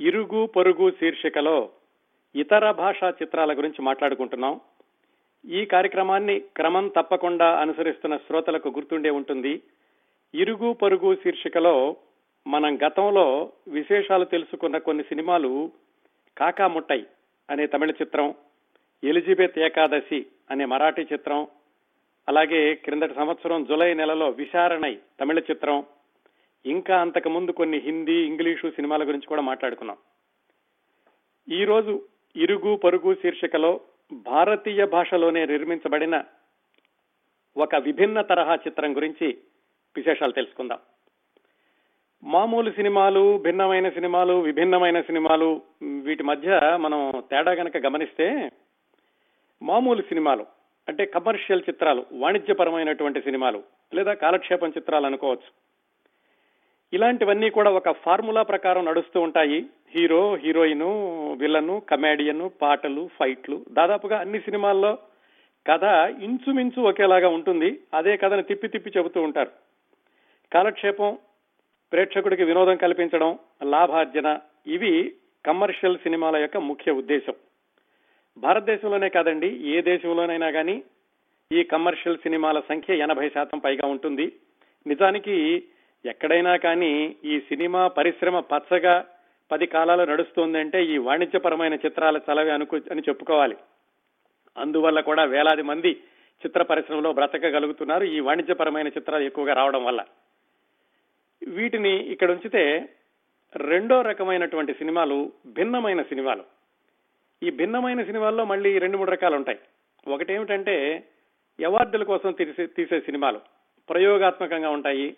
ఇరుగు పొరుగు శీర్షికలో ఇతర భాషా చిత్రాల గురించి మాట్లాడుకుంటున్నాం. ఈ కార్యక్రమాన్ని క్రమం తప్పకుండా అనుసరిస్తున్న శ్రోతలకు గుర్తుండే ఉంటుంది. ఇరుగు పొరుగు శీర్షికలో మనం గతంలో విశేషాలు తెలుసుకున్న కొన్ని సినిమాలు కాకా ముట్టై అనే తమిళ చిత్రం ఎలిజబెత్ ఏకాదశి అనే మరాఠీ చిత్రం అలాగే క్రిందటి సంవత్సరం జులై నెలలో విశారణై తమిళ చిత్రం ఇంకా అంతకు ముందు కొన్ని హిందీ ఇంగ్లీషు సినిమాల గురించి కూడా మాట్లాడుకున్నాం. ఈ రోజు ఇరుగు పరుగు శీర్షికలో భారతీయ భాషలోనే నిర్మించబడిన ఒక విభిన్న తరహా చిత్రం గురించి విశేషాలు తెలుసుకుందాం. మామూలు సినిమాలు భిన్నమైన సినిమాలు విభిన్నమైన సినిమాలు వీటి మధ్య మనం తేడా గనక గమనిస్తే మామూలు సినిమాలు అంటే కమర్షియల్ చిత్రాలు వాణిజ్యపరమైనటువంటి సినిమాలు లేదా కాలక్షేపం చిత్రాలు అనుకోవచ్చు. ఇలాంటివన్నీ కూడా ఒక ఫార్ములా ప్రకారం నడుస్తూ ఉంటాయి. హీరో హీరోయిన్ విలను కమేడియన్ పాటలు ఫైట్లు. దాదాపుగా అన్ని సినిమాల్లో కథ ఇంచుమించు ఒకేలాగా ఉంటుంది. అదే కథను తిప్పి తిప్పి చెబుతూ ఉంటారు. కాలక్షేపం ప్రేక్షకుడికి వినోదం కల్పించడం లాభార్జన ఇవి కమర్షియల్ సినిమాల యొక్క ముఖ్య ఉద్దేశం. భారతదేశంలోనే కాదండి ఏ దేశంలోనైనా కానీ ఈ కమర్షియల్ సినిమాల సంఖ్య ఎనభై శాతం పైగా ఉంటుంది. నిజానికి ఎక్కడైనా కానీ ఈ సినిమా పరిశ్రమ పచ్చగా పది కాలాలు నడుస్తోందంటే ఈ వాణిజ్యపరమైన చిత్రాల చలవే అనుకు అని చెప్పుకోవాలి. అందువల్ల కూడా వేలాది మంది చిత్ర పరిశ్రమలో బ్రతకగలుగుతున్నారు ఈ వాణిజ్యపరమైన చిత్రాలు ఎక్కువగా రావడం వల్ల. వీటిని ఇక్కడ ఉంచితే రెండో రకమైనటువంటి సినిమాలు భిన్నమైన సినిమాలు. ఈ భిన్నమైన సినిమాల్లో మళ్ళీ రెండు మూడు రకాలు ఉంటాయి ఒకటేమిటంటే అవార్డుల కోసం తీసే తీసే సినిమాలు ప్రయోగాత్మకంగా ఉంటాయి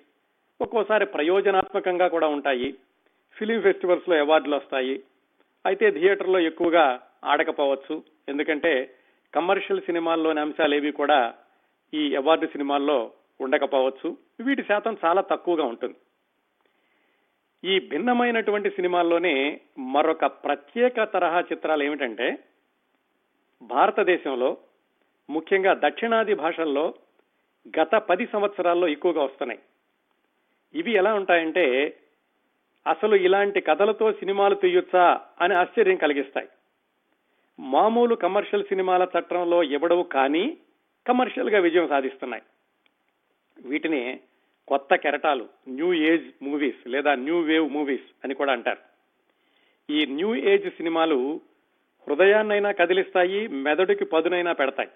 ఒక్కోసారి ప్రయోజనాత్మకంగా కూడా ఉంటాయి. ఫిలిం ఫెస్టివల్స్లో అవార్డులు వస్తాయి. అయితే థియేటర్లో ఎక్కువగా ఆడకపోవచ్చు. ఎందుకంటే కమర్షియల్ సినిమాల్లోని అంశాలు ఏవి కూడా ఈ అవార్డు సినిమాల్లో ఉండకపోవచ్చు. వీటి శాతం చాలా తక్కువగా ఉంటుంది. ఈ భిన్నమైనటువంటి సినిమాల్లోనే మరొక ప్రత్యేక తరహా చిత్రాలు ఏమిటంటే భారతదేశంలో ముఖ్యంగా దక్షిణాది భాషల్లో గత పది సంవత్సరాల్లో ఎక్కువగా వస్తున్నాయి. ఇవి ఎలా ఉంటాయంటే అసలు ఇలాంటి కథలతో సినిమాలు తీయొచ్చా అని ఆశ్చర్యం కలిగిస్తాయి. మామూలు కమర్షియల్ సినిమాల చట్టంలో ఎవడవు కానీ కమర్షియల్గా విజయం సాధిస్తున్నాయి. వీటిని కొత్త కెరటాలు న్యూ ఏజ్ మూవీస్ లేదా న్యూ వేవ్ మూవీస్ అని కూడా అంటారు. ఈ న్యూ ఏజ్ సినిమాలు హృదయాన్నైనా కదిలిస్తాయి మెదడుకి పదునైనా పెడతాయి.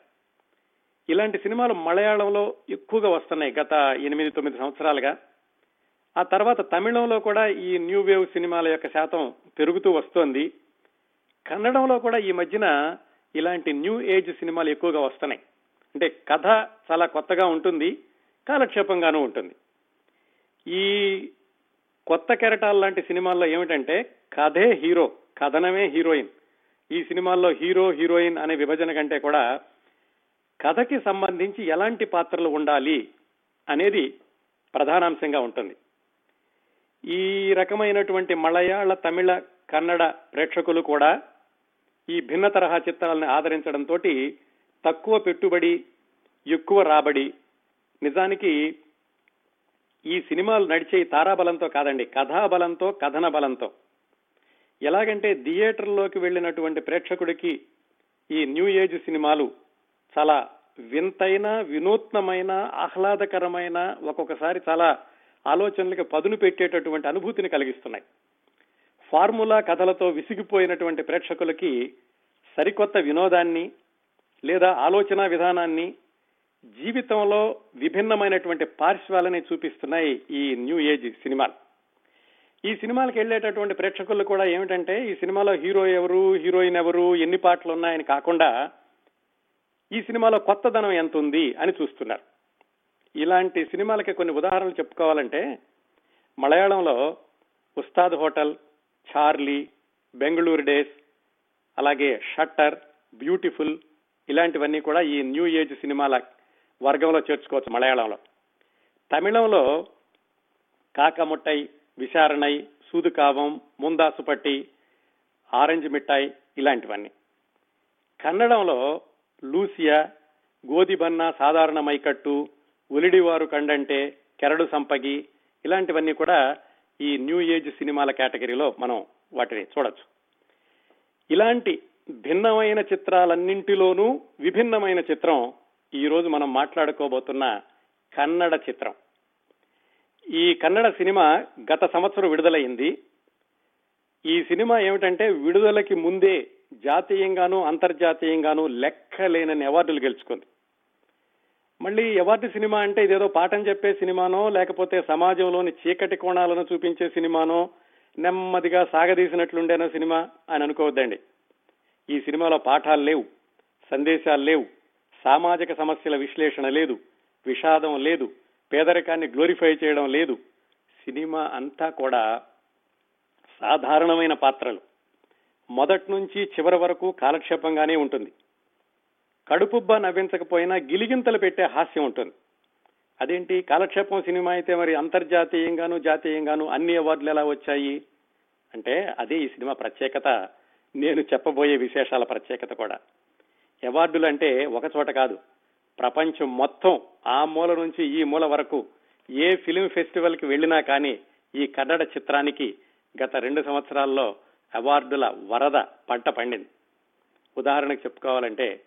ఇలాంటి సినిమాలు మలయాళంలో ఎక్కువగా వస్తున్నాయి గత ఎనిమిది తొమ్మిది సంవత్సరాలుగా. ఆ తర్వాత తమిళంలో కూడా ఈ న్యూ వేవ్ సినిమాల యొక్క శాతం పెరుగుతూ వస్తోంది. కన్నడంలో కూడా ఈ మధ్యన ఇలాంటి న్యూ ఏజ్ సినిమాలు ఎక్కువగా వస్తున్నాయి. అంటే కథ చాలా కొత్తగా ఉంటుంది కాలక్షేపంగానూ ఉంటుంది. ఈ కొత్త కెరటాల లాంటి సినిమాల్లో ఏమిటంటే కథే హీరో కథనమే హీరోయిన్. ఈ సినిమాల్లో హీరో హీరోయిన్ అనే విభజన కంటే కూడా కథకి సంబంధించి ఎలాంటి పాత్రలు ఉండాలి అనేది ప్రధానాంశంగా ఉంటుంది. ఈ రకమైనటువంటి మలయాళ తమిళ కన్నడ ప్రేక్షకులు కూడా ఈ భిన్న తరహా చిత్రాలను ఆదరించడంతో తక్కువ పెట్టుబడి ఎక్కువ రాబడి నిజానికి ఈ సినిమాలు నడిచే తారాబలంతో కాదండి కథాబలంతో కథన బలంతో. ఎలాగంటే థియేటర్లోకి వెళ్ళినటువంటి ప్రేక్షకుడికి ఈ న్యూ ఏజ్ సినిమాలు చాలా వింతైన వినూత్నమైన ఆహ్లాదకరమైన ఒక్కొక్కసారి చాలా ఆలోచనలకు పదును పెట్టేటటువంటి అనుభూతిని కలిగిస్తున్నాయి. ఫార్ములా కథలతో విసిగిపోయినటువంటి ప్రేక్షకులకి సరికొత్త వినోదాన్ని లేదా ఆలోచన విధానాన్ని జీవితంలో విభిన్నమైనటువంటి పార్శ్వాలని చూపిస్తున్నాయి ఈ న్యూ ఏజ్ సినిమాలు. ఈ సినిమాలకు వెళ్ళేటటువంటి ప్రేక్షకులు కూడా ఏమిటంటే ఈ సినిమాలో హీరో ఎవరు హీరోయిన్ ఎవరు ఎన్ని పాటలు ఉన్నాయని కాకుండా ఈ సినిమాలో కొత్తదనం ఎంత ఉంది అని చూస్తున్నారు. ఇలాంటి సినిమాలకి కొన్ని ఉదాహరణలు చెప్పుకోవాలంటే మలయాళంలో Ustad hotel Charlie Bengaluru days అలాగే షట్టర్ బ్యూటిఫుల్ ఇలాంటివన్నీ కూడా ఈ న్యూ ఏజ్ సినిమాల వర్గంలో చేర్చుకోవచ్చు మలయాళంలో. తమిళంలో కాకముట్టై విశారణై సూదుకావం ముందాసుపట్టి ఆరెంజ్ మిఠాయి ఇలాంటివన్నీ. కన్నడంలో లూసియా గోధిబన్న సాధారణ మైకట్టు ఒలిడివారు కండంటే కెరడు సంపగి ఇలాంటివన్నీ కూడా ఈ న్యూ ఏజ్ సినిమాల కేటగిరీలో మనం వాటిని చూడొచ్చు. ఇలాంటి భిన్నమైన చిత్రాలన్నింటిలోనూ విభిన్నమైన చిత్రం ఈరోజు మనం మాట్లాడుకోబోతున్న కన్నడ చిత్రం. ఈ కన్నడ సినిమా గత సంవత్సరం విడుదలైంది. ఈ సినిమా ఏమిటంటే విడుదలకి ముందే జాతీయంగానూ అంతర్జాతీయంగానూ లెక్కలేనని అవార్డులు గెలుచుకుంది. మళ్ళీ అవార్డు సినిమా అంటే ఇదేదో పాఠం చెప్పే సినిమానో లేకపోతే సమాజంలోని చీకటి కోణాలను చూపించే సినిమానో నెమ్మదిగా సాగదీసినట్లుండేనో సినిమా అని అనుకోవద్దండి. ఈ సినిమాలో పాఠాలు లేవు సందేశాలు లేవు సామాజిక సమస్యల విశ్లేషణ లేదు విషాదం లేదు పేదరికాన్ని గ్లోరిఫై చేయడం లేదు. సినిమా అంతా కూడా సాధారణమైన పాత్రలు. మొదటి నుంచి చివరి వరకు కాలక్షేపంగానే ఉంటుంది. కడుపుబ్బ నవ్వించకపోయినా గిలిగింతలు పెట్టే హాస్యం ఉంటుంది. అదేంటి? కాలక్షేపం సినిమా అయితే మరి అంతర్జాతీయంగాను జాతీయంగాను అన్ని అవార్డులు ఎలా వచ్చాయి? అంటే అదే ఈ సినిమా ప్రత్యేకత. నేను చెప్పబోయే విశేషాల ప్రత్యేకత కూడా. అవార్డులు అంటే ఒక చోట కాదు. ప్రపంచం మొత్తం ఆ మూల నుంచి ఈ మూల వరకు ఏ ఫిలిం ఫెస్టివల్కి వెళ్ళినా కానీ ఈ కన్నడ చిత్రానికి గత రెండు సంవత్సరాల్లో అవార్డుల వరద పంట పండింది. ఉదాహరణకు చెప్పుకోవాలంటే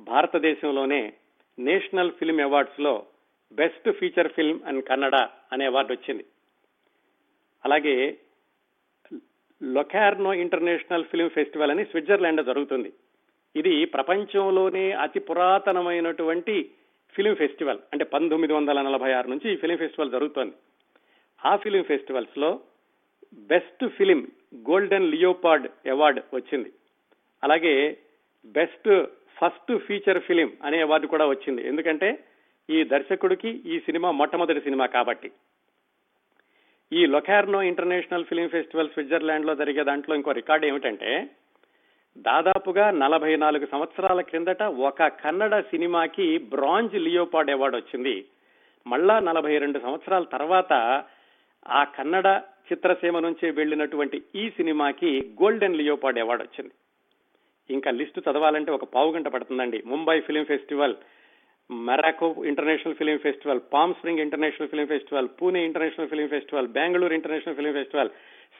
భారతదేశంలోనే national film అవార్డ్స్లో best feature film and Kannada అనే అవార్డు వచ్చింది. అలాగే లొకార్నో ఇంటర్నేషనల్ ఫిల్మ్ ఫెస్టివల్ అని స్విట్జర్లాండ్ జరుగుతుంది. ఇది ప్రపంచంలోనే అతి పురాతనమైనటువంటి ఫిలిం ఫెస్టివల్. అంటే పంతొమ్మిది వందల నలభై ఆరు నుంచి ఈ ఫిలిం ఫెస్టివల్ జరుగుతోంది. ఆ film ఫెస్టివల్స్లో best film golden leopard award వచ్చింది. అలాగే బెస్ట్ ఫస్ట్ ఫీచర్ ఫిలిం అనే అవార్డు కూడా వచ్చింది. ఎందుకంటే ఈ దర్శకుడికి ఈ సినిమా మొట్టమొదటి సినిమా కాబట్టి. ఈ లొకార్నో ఇంటర్నేషనల్ ఫిలిం ఫెస్టివల్ స్విట్జర్లాండ్లో జరిగే దాంట్లో ఇంకో రికార్డు ఏమిటంటే దాదాపుగా నలభై నాలుగు సంవత్సరాల క్రిందట ఒక కన్నడ సినిమాకి బ్రాంజ్ లియోపాడ్ అవార్డు వచ్చింది. మళ్ళా నలభై రెండు సంవత్సరాల తర్వాత ఆ కన్నడ చిత్రసీమ నుంచి వెళ్ళినటువంటి ఈ సినిమాకి గోల్డెన్ లియోపాడ్ అవార్డు వచ్చింది. ఇంకా లిస్టు చదవాలంటే ఒక పావు గంట పడుతుందండి. Mumbai film festival Morocco international film festival palm spring international film festival Pune international film festival Bengaluru international film festival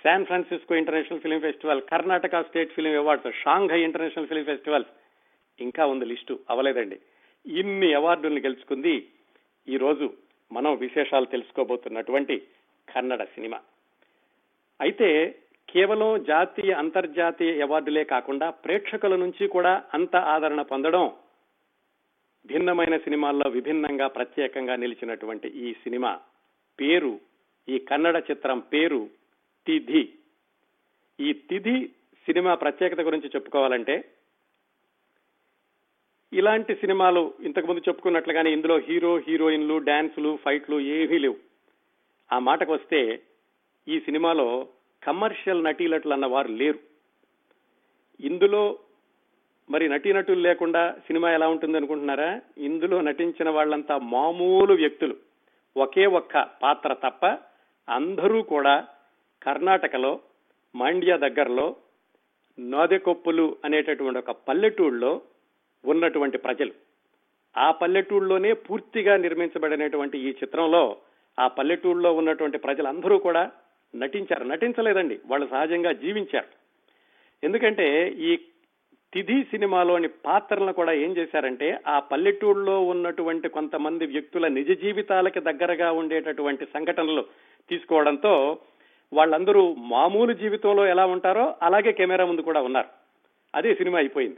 San Francisco international film festival Karnataka state film awards Shanghai international film festival. ఇంకా ఉంది list అవలేదండి ఇన్ని అవార్డుల్ని గెలుచుకుంది ఈ రోజు మనం విశేషాలు తెలుసుకోబోతున్నటువంటి Kannada cinema. అయితే కేవలం జాతీయ అంతర్జాతీయ అవార్డులే కాకుండా ప్రేక్షకుల నుంచి కూడా అంత ఆదరణ పొందడం భిన్నమైన సినిమాల్లో విభిన్నంగా ప్రత్యేకంగా నిలిచినటువంటి ఈ సినిమా పేరు ఈ కన్నడ చిత్రం పేరు తిథి. ఈ తిథి సినిమా ప్రత్యేకత గురించి చెప్పుకోవాలంటే ఇలాంటి సినిమాలు ఇంతకుముందు చెప్పుకున్నట్లుగానే ఇందులో హీరో హీరోయిన్లు డాన్సులు ఫైట్లు ఏమీ లేవు. ఆ మాటకు వస్తే ఈ సినిమాలో కమర్షియల్ నటీనటులు అన్న వారు లేరు. ఇందులో మరి నటీనటులు లేకుండా సినిమా ఎలా ఉంటుంది అనుకుంటున్నారా? ఇందులో నటించిన వాళ్ళంతా మామూలు వ్యక్తులు. ఒకే ఒక్క పాత్ర తప్ప అందరూ కూడా కర్ణాటకలో మాండ్యా దగ్గరలో నోదెకొప్పులు అనేటటువంటి ఒక పల్లెటూళ్ళలో ఉన్నటువంటి ప్రజలు. ఆ పల్లెటూళ్ళలోనే పూర్తిగా నిర్మించబడినటువంటి ఈ చిత్రంలో ఆ పల్లెటూళ్ళలో ఉన్నటువంటి ప్రజలందరూ కూడా నటించారు. నటించలేదండి. వాళ్ళు సహజంగా జీవించారు. ఎందుకంటే ఈ తిథి సినిమాలోని పాత్రలను కూడా ఏం చేశారంటే ఆ పల్లెటూళ్ళలో ఉన్నటువంటి కొంతమంది వ్యక్తుల నిజ జీవితాలకి దగ్గరగా ఉండేటటువంటి సంఘటనలు తీసుకోవడంతో వాళ్ళందరూ మామూలు జీవితంలో ఎలా ఉంటారో అలాగే కెమెరా ముందు కూడా ఉన్నారు. అదే సినిమా అయిపోయింది.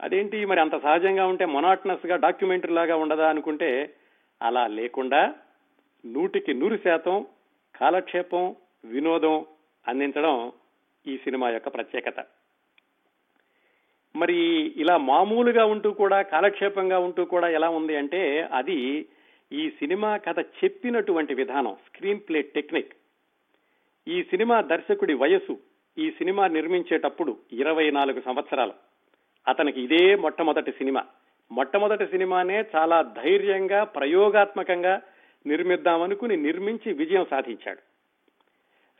అదేంటి? మరి అంత సహజంగా ఉంటే మొనాటనస్గా డాక్యుమెంటరీ లాగా ఉండదా అనుకుంటే అలా లేకుండా నూటికి నూరు శాతం కాలక్షేపం వినోదం అందించడం ఈ సినిమా యొక్క ప్రత్యేకత. మరి ఇలా మామూలుగా ఉంటూ కూడా కాలక్షేపంగా ఉంటూ కూడా ఎలా ఉంది అంటే అది ఈ సినిమా కథ చెప్పినటువంటి విధానం స్క్రీన్ ప్లే టెక్నిక్ ఈ సినిమా దర్శకుడి వయసు ఈ సినిమా నిర్మించేటప్పుడు ఇరవై నాలుగు సంవత్సరాలు. అతనికి ఇదే మొట్టమొదటి సినిమా. మొట్టమొదటి సినిమానే చాలా ధైర్యంగా ప్రయోగాత్మకంగా నిర్మిద్దామనుకుని నిర్మించి విజయం సాధించాడు.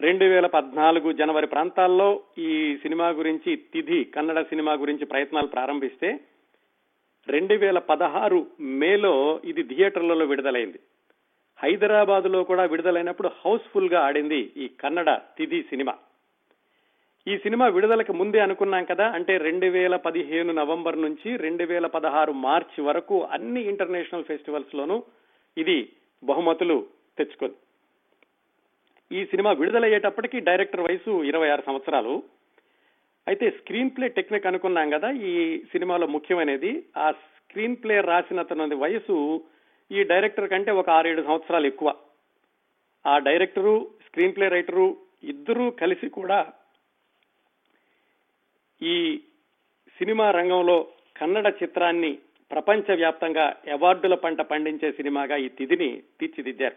రెండు వేల పద్నాలుగు జనవరి ప్రాంతాల్లో ఈ సినిమా గురించి తిథి కన్నడ సినిమా గురించి ప్రయత్నాలు ప్రారంభిస్తే రెండు వేల పదహారు మేలో ఇది థియేటర్లలో విడుదలైంది. హైదరాబాద్లో కూడా విడుదలైనప్పుడు హౌస్ఫుల్గా ఆడింది ఈ కన్నడ తిథి సినిమా. ఈ సినిమా విడుదలకు ముందే అనుకున్నాం కదా అంటే రెండు వేల పదిహేను నవంబర్ నుంచి రెండు వేల పదహారు మార్చి వరకు అన్ని ఇంటర్నేషనల్ ఫెస్టివల్స్ లోనూ ఇది బహుమతులు తెచ్చుకుంది. ఈ సినిమా విడుదలయ్యేటప్పటికి డైరెక్టర్ వయసు ఇరవై ఆరు సంవత్సరాలు. అయితే స్క్రీన్ ప్లే టెక్నిక్ అనుకున్నాం కదా ఈ సినిమాలో ముఖ్యమైనది. ఆ స్క్రీన్ ప్లే రాసిన అతని వయసు ఈ డైరెక్టర్ కంటే ఒక ఆరేడు సంవత్సరాలు ఎక్కువ. ఆ డైరెక్టరు స్క్రీన్ ప్లే రైటరు ఇద్దరూ కలిసి కూడా ఈ సినిమా రంగంలో కన్నడ చిత్రాన్ని ప్రపంచవ్యాప్తంగా అవార్డుల పంట పండించే సినిమాగా ఈ తిథిని తీర్చిదిద్దారు.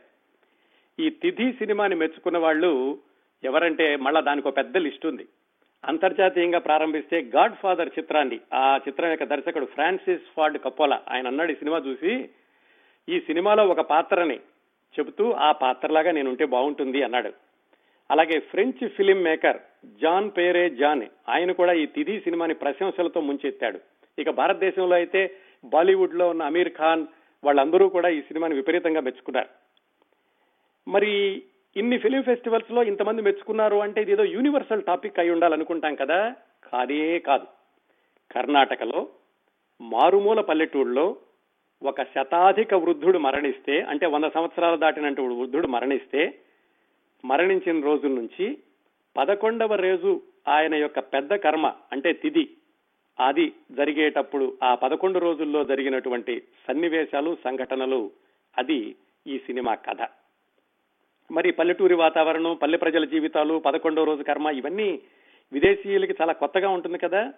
ఈ తిథి సినిమాని మెచ్చుకున్న వాళ్ళు ఎవరంటే మళ్ళా దానికి ఒక పెద్ద లిస్ట్ ఉంది. అంతర్జాతీయంగా ప్రారంభిస్తే గాడ్ ఫాదర్ చిత్రాన్ని ఆ చిత్రం యొక్క దర్శకుడు ఫ్రాన్సిస్ ఫార్డ్ కప్పోలా ఆయన అన్నాడు ఈ సినిమా చూసి ఈ సినిమాలో ఒక పాత్రని చెబుతూ ఆ పాత్రలాగా నేను ఉంటే బాగుంటుంది అన్నాడు. అలాగే ఫ్రెంచ్ ఫిలిం మేకర్ జాన్ పేరే జాన్ ఆయన కూడా ఈ తిథి సినిమాని ప్రశంసలతో ముంచెత్తాడు. ఇక భారతదేశంలో అయితే బాలీవుడ్లో ఉన్న అమీర్ ఖాన్ వాళ్ళందరూ కూడా ఈ సినిమాని విపరీతంగా మెచ్చుకున్నారు. మరి ఇన్ని ఫిలిం ఫెస్టివల్స్లో ఇంతమంది మెచ్చుకున్నారు అంటే ఇదేదో యూనివర్సల్ టాపిక్ అయి ఉండాలనుకుంటాం కదా? కాదే కాదు. కర్ణాటకలో మారుమూల పల్లెటూళ్ళలో ఒక శతాధిక వృద్ధుడు మరణిస్తే అంటే వంద సంవత్సరాలు దాటినట్టు వృద్ధుడు మరణిస్తే మరణించిన రోజు నుంచి పదకొండవ రోజు ఆయన యొక్క పెద్ద కర్మ అంటే తిథి అది జరిగేటప్పుడు ఆ పదకొండు రోజుల్లో జరిగినటువంటి సన్నివేశాలు సంఘటనలు అది ఈ సినిమా కథ. మరి పల్లెటూరి వాతావరణం పల్లె ప్రజల జీవితాలు పదకొండో రోజు కర్మ ఇవన్నీ విదేశీయులకి చాలా కొత్తగా ఉంటుంది కదా.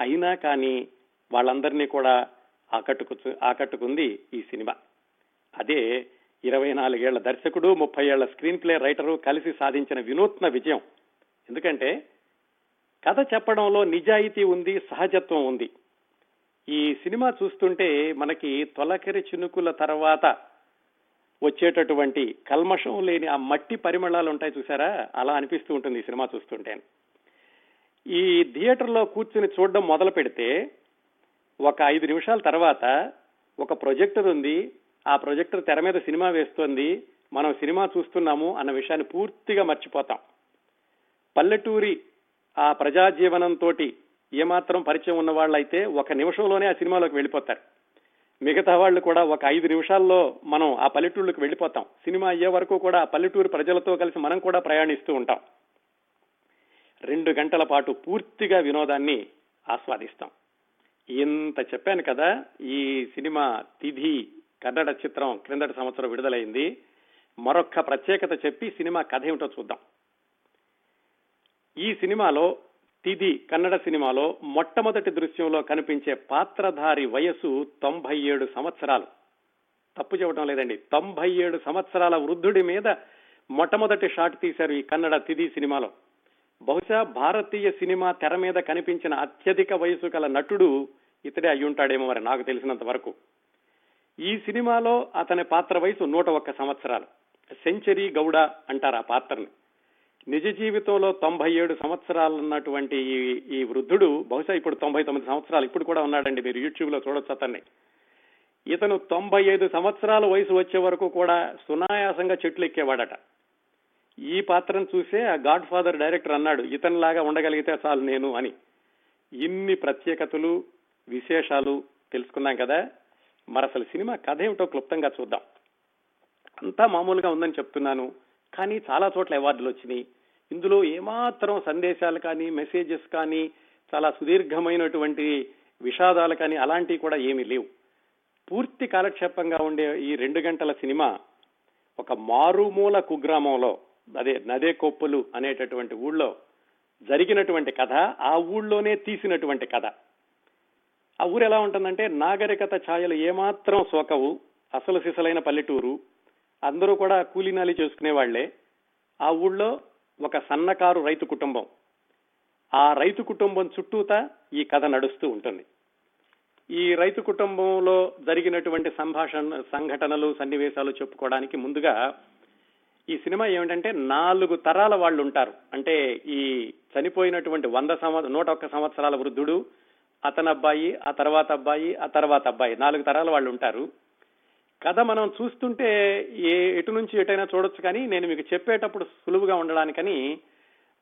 అయినా కానీ వాళ్ళందరినీ కూడా ఆకట్టుకు ఆకట్టుకుంది ఈ సినిమా. అదే ఇరవై నాలుగేళ్ళ దర్శకుడు ముప్పై ఏళ్ళ స్క్రీన్ ప్లే రైటరు కలిసి సాధించిన వినూత్న విజయం. ఎందుకంటే కథ చెప్పడంలో నిజాయితీ ఉంది సహజత్వం ఉంది. ఈ సినిమా చూస్తుంటే మనకి తొలకరి చినుకుల తర్వాత వచ్చేటటువంటి కల్మషం లేని ఆ మట్టి పరిమళాలు ఉంటాయి చూసారా? అలా అనిపిస్తూ ఉంటుంది ఈ సినిమా చూస్తుంటే. ఈ థియేటర్లో కూర్చుని చూడడం మొదలు పెడితే ఒక ఐదు నిమిషాల తర్వాత ఒక ప్రొజెక్టర్ ఉంది. ఆ ప్రొజెక్టర్ తెర మీద సినిమా వేస్తోంది. మనం సినిమా చూస్తున్నాము అన్న విషయాన్ని పూర్తిగా మర్చిపోతాం. పల్లెటూరి ఆ ప్రజాజీవనంతో ఏమాత్రం పరిచయం ఉన్న వాళ్ళైతే ఒక నిమిషంలోనే ఆ సినిమాలోకి వెళ్ళిపోతారు. మిగతా వాళ్ళు కూడా ఒక ఐదు నిమిషాల్లో మనం ఆ పల్లెటూళ్ళకి వెళ్ళిపోతాం. సినిమా అయ్యే వరకు కూడా ఆ పల్లెటూరు ప్రజలతో కలిసి మనం కూడా ప్రయాణిస్తూ ఉంటాం. రెండు గంటల పాటు పూర్తిగా వినోదాన్ని ఆస్వాదిస్తాం. ఇంత చెప్పాను కదా ఈ సినిమా తిథి కన్నడ చిత్రం క్రిందటి సంవత్సరం విడుదలైంది. మరొక్క ప్రత్యేకత చెప్పి సినిమా కథ ఏమిటో చూద్దాం. ఈ సినిమాలో తిథి కన్నడ సినిమాలో మొట్టమొదటి దృశ్యంలో కనిపించే పాత్రధారి వయసు తొంభై ఏడు సంవత్సరాలు. తప్పు చెప్పడం లేదండి. తొంభై ఏడు సంవత్సరాల వృద్ధుడి మీద మొట్టమొదటి షాట్ తీశారు ఈ కన్నడ తిథి సినిమాలో. బహుశా భారతీయ సినిమా తెర మీద కనిపించిన అత్యధిక వయసు గల నటుడు ఇతడే అయ్యుంటాడేమో మరి నాకు తెలిసినంత వరకు. ఈ సినిమాలో అతని పాత్ర వయసు నూట ఒక్క సంవత్సరాలు. సెంచరీ గౌడ అంటారు ఆ పాత్రని. నిజ జీవితంలో తొంభై ఏడు సంవత్సరాలు ఉన్నటువంటి ఈ ఈ వృద్ధుడు బహుశా ఇప్పుడు తొంభై తొమ్మిది సంవత్సరాలు ఇప్పుడు కూడా ఉన్నాడండి మీరు యూట్యూబ్లో చూడొచ్చు అతన్ని. ఇతను తొంభై ఐదు సంవత్సరాల వయసు వచ్చే వరకు కూడా సునాయాసంగా చెట్లు ఎక్కేవాడట. ఈ పాత్రను చూసే ఆ గాడ్ ఫాదర్ డైరెక్టర్ అన్నాడు ఇతనిలాగా ఉండగలిగితే చాలు నేను అని. ఇన్ని ప్రత్యేకతలు విశేషాలు తెలుసుకున్నాం కదా. మరి అసలు సినిమా కథ ఏమిటో క్లుప్తంగా చూద్దాం. అంతా మామూలుగా ఉందని చెప్తున్నాను. కానీ చాలా చోట్ల అవార్డులు వచ్చినాయి. ఇందులో ఏమాత్రం సందేశాలు కానీ మెసేజెస్ కానీ చాలా సుదీర్ఘమైనటువంటి విషాదాలు కానీ అలాంటివి కూడా ఏమీ లేవు. పూర్తి కాలక్షేపంగా ఉండే ఈ రెండు గంటల సినిమా ఒక మారుమూల కుగ్రామంలో అదే నదే కొప్పులు అనేటటువంటి ఊళ్ళో జరిగినటువంటి కథ ఆ ఊళ్ళోనే తీసినటువంటి కథ. ఆ ఊరు ఎలా ఉంటుందంటే నాగరికత ఛాయలు ఏమాత్రం సోకవు అసలు సిసలైన పల్లెటూరు అందరూ కూడా కూలీనాలి చేసుకునే వాళ్ళే ఆ ఊళ్ళో ఒక సన్నకారు రైతు కుటుంబం. ఆ రైతు కుటుంబం చుట్టూతా ఈ కథ నడుస్తూ ఉంటుంది. ఈ రైతు కుటుంబంలో జరిగినటువంటి సంభాషణ సంఘటనలు సన్నివేశాలు చెప్పుకోవడానికి ముందుగా ఈ సినిమా ఏమిటంటే నాలుగు తరాల వాళ్ళు ఉంటారు. అంటే ఈ చనిపోయినటువంటి వంద సంవత్సర నూట ఒక్క సంవత్సరాల వృద్ధుడు అతని అబ్బాయి ఆ తర్వాత అబ్బాయి ఆ తర్వాత అబ్బాయి నాలుగు తరాల వాళ్ళు ఉంటారు. కథ మనం చూస్తుంటే ఏ ఎటు నుంచి ఎటైనా చూడొచ్చు కానీ నేను మీకు చెప్పేటప్పుడు సులువుగా ఉండడానికని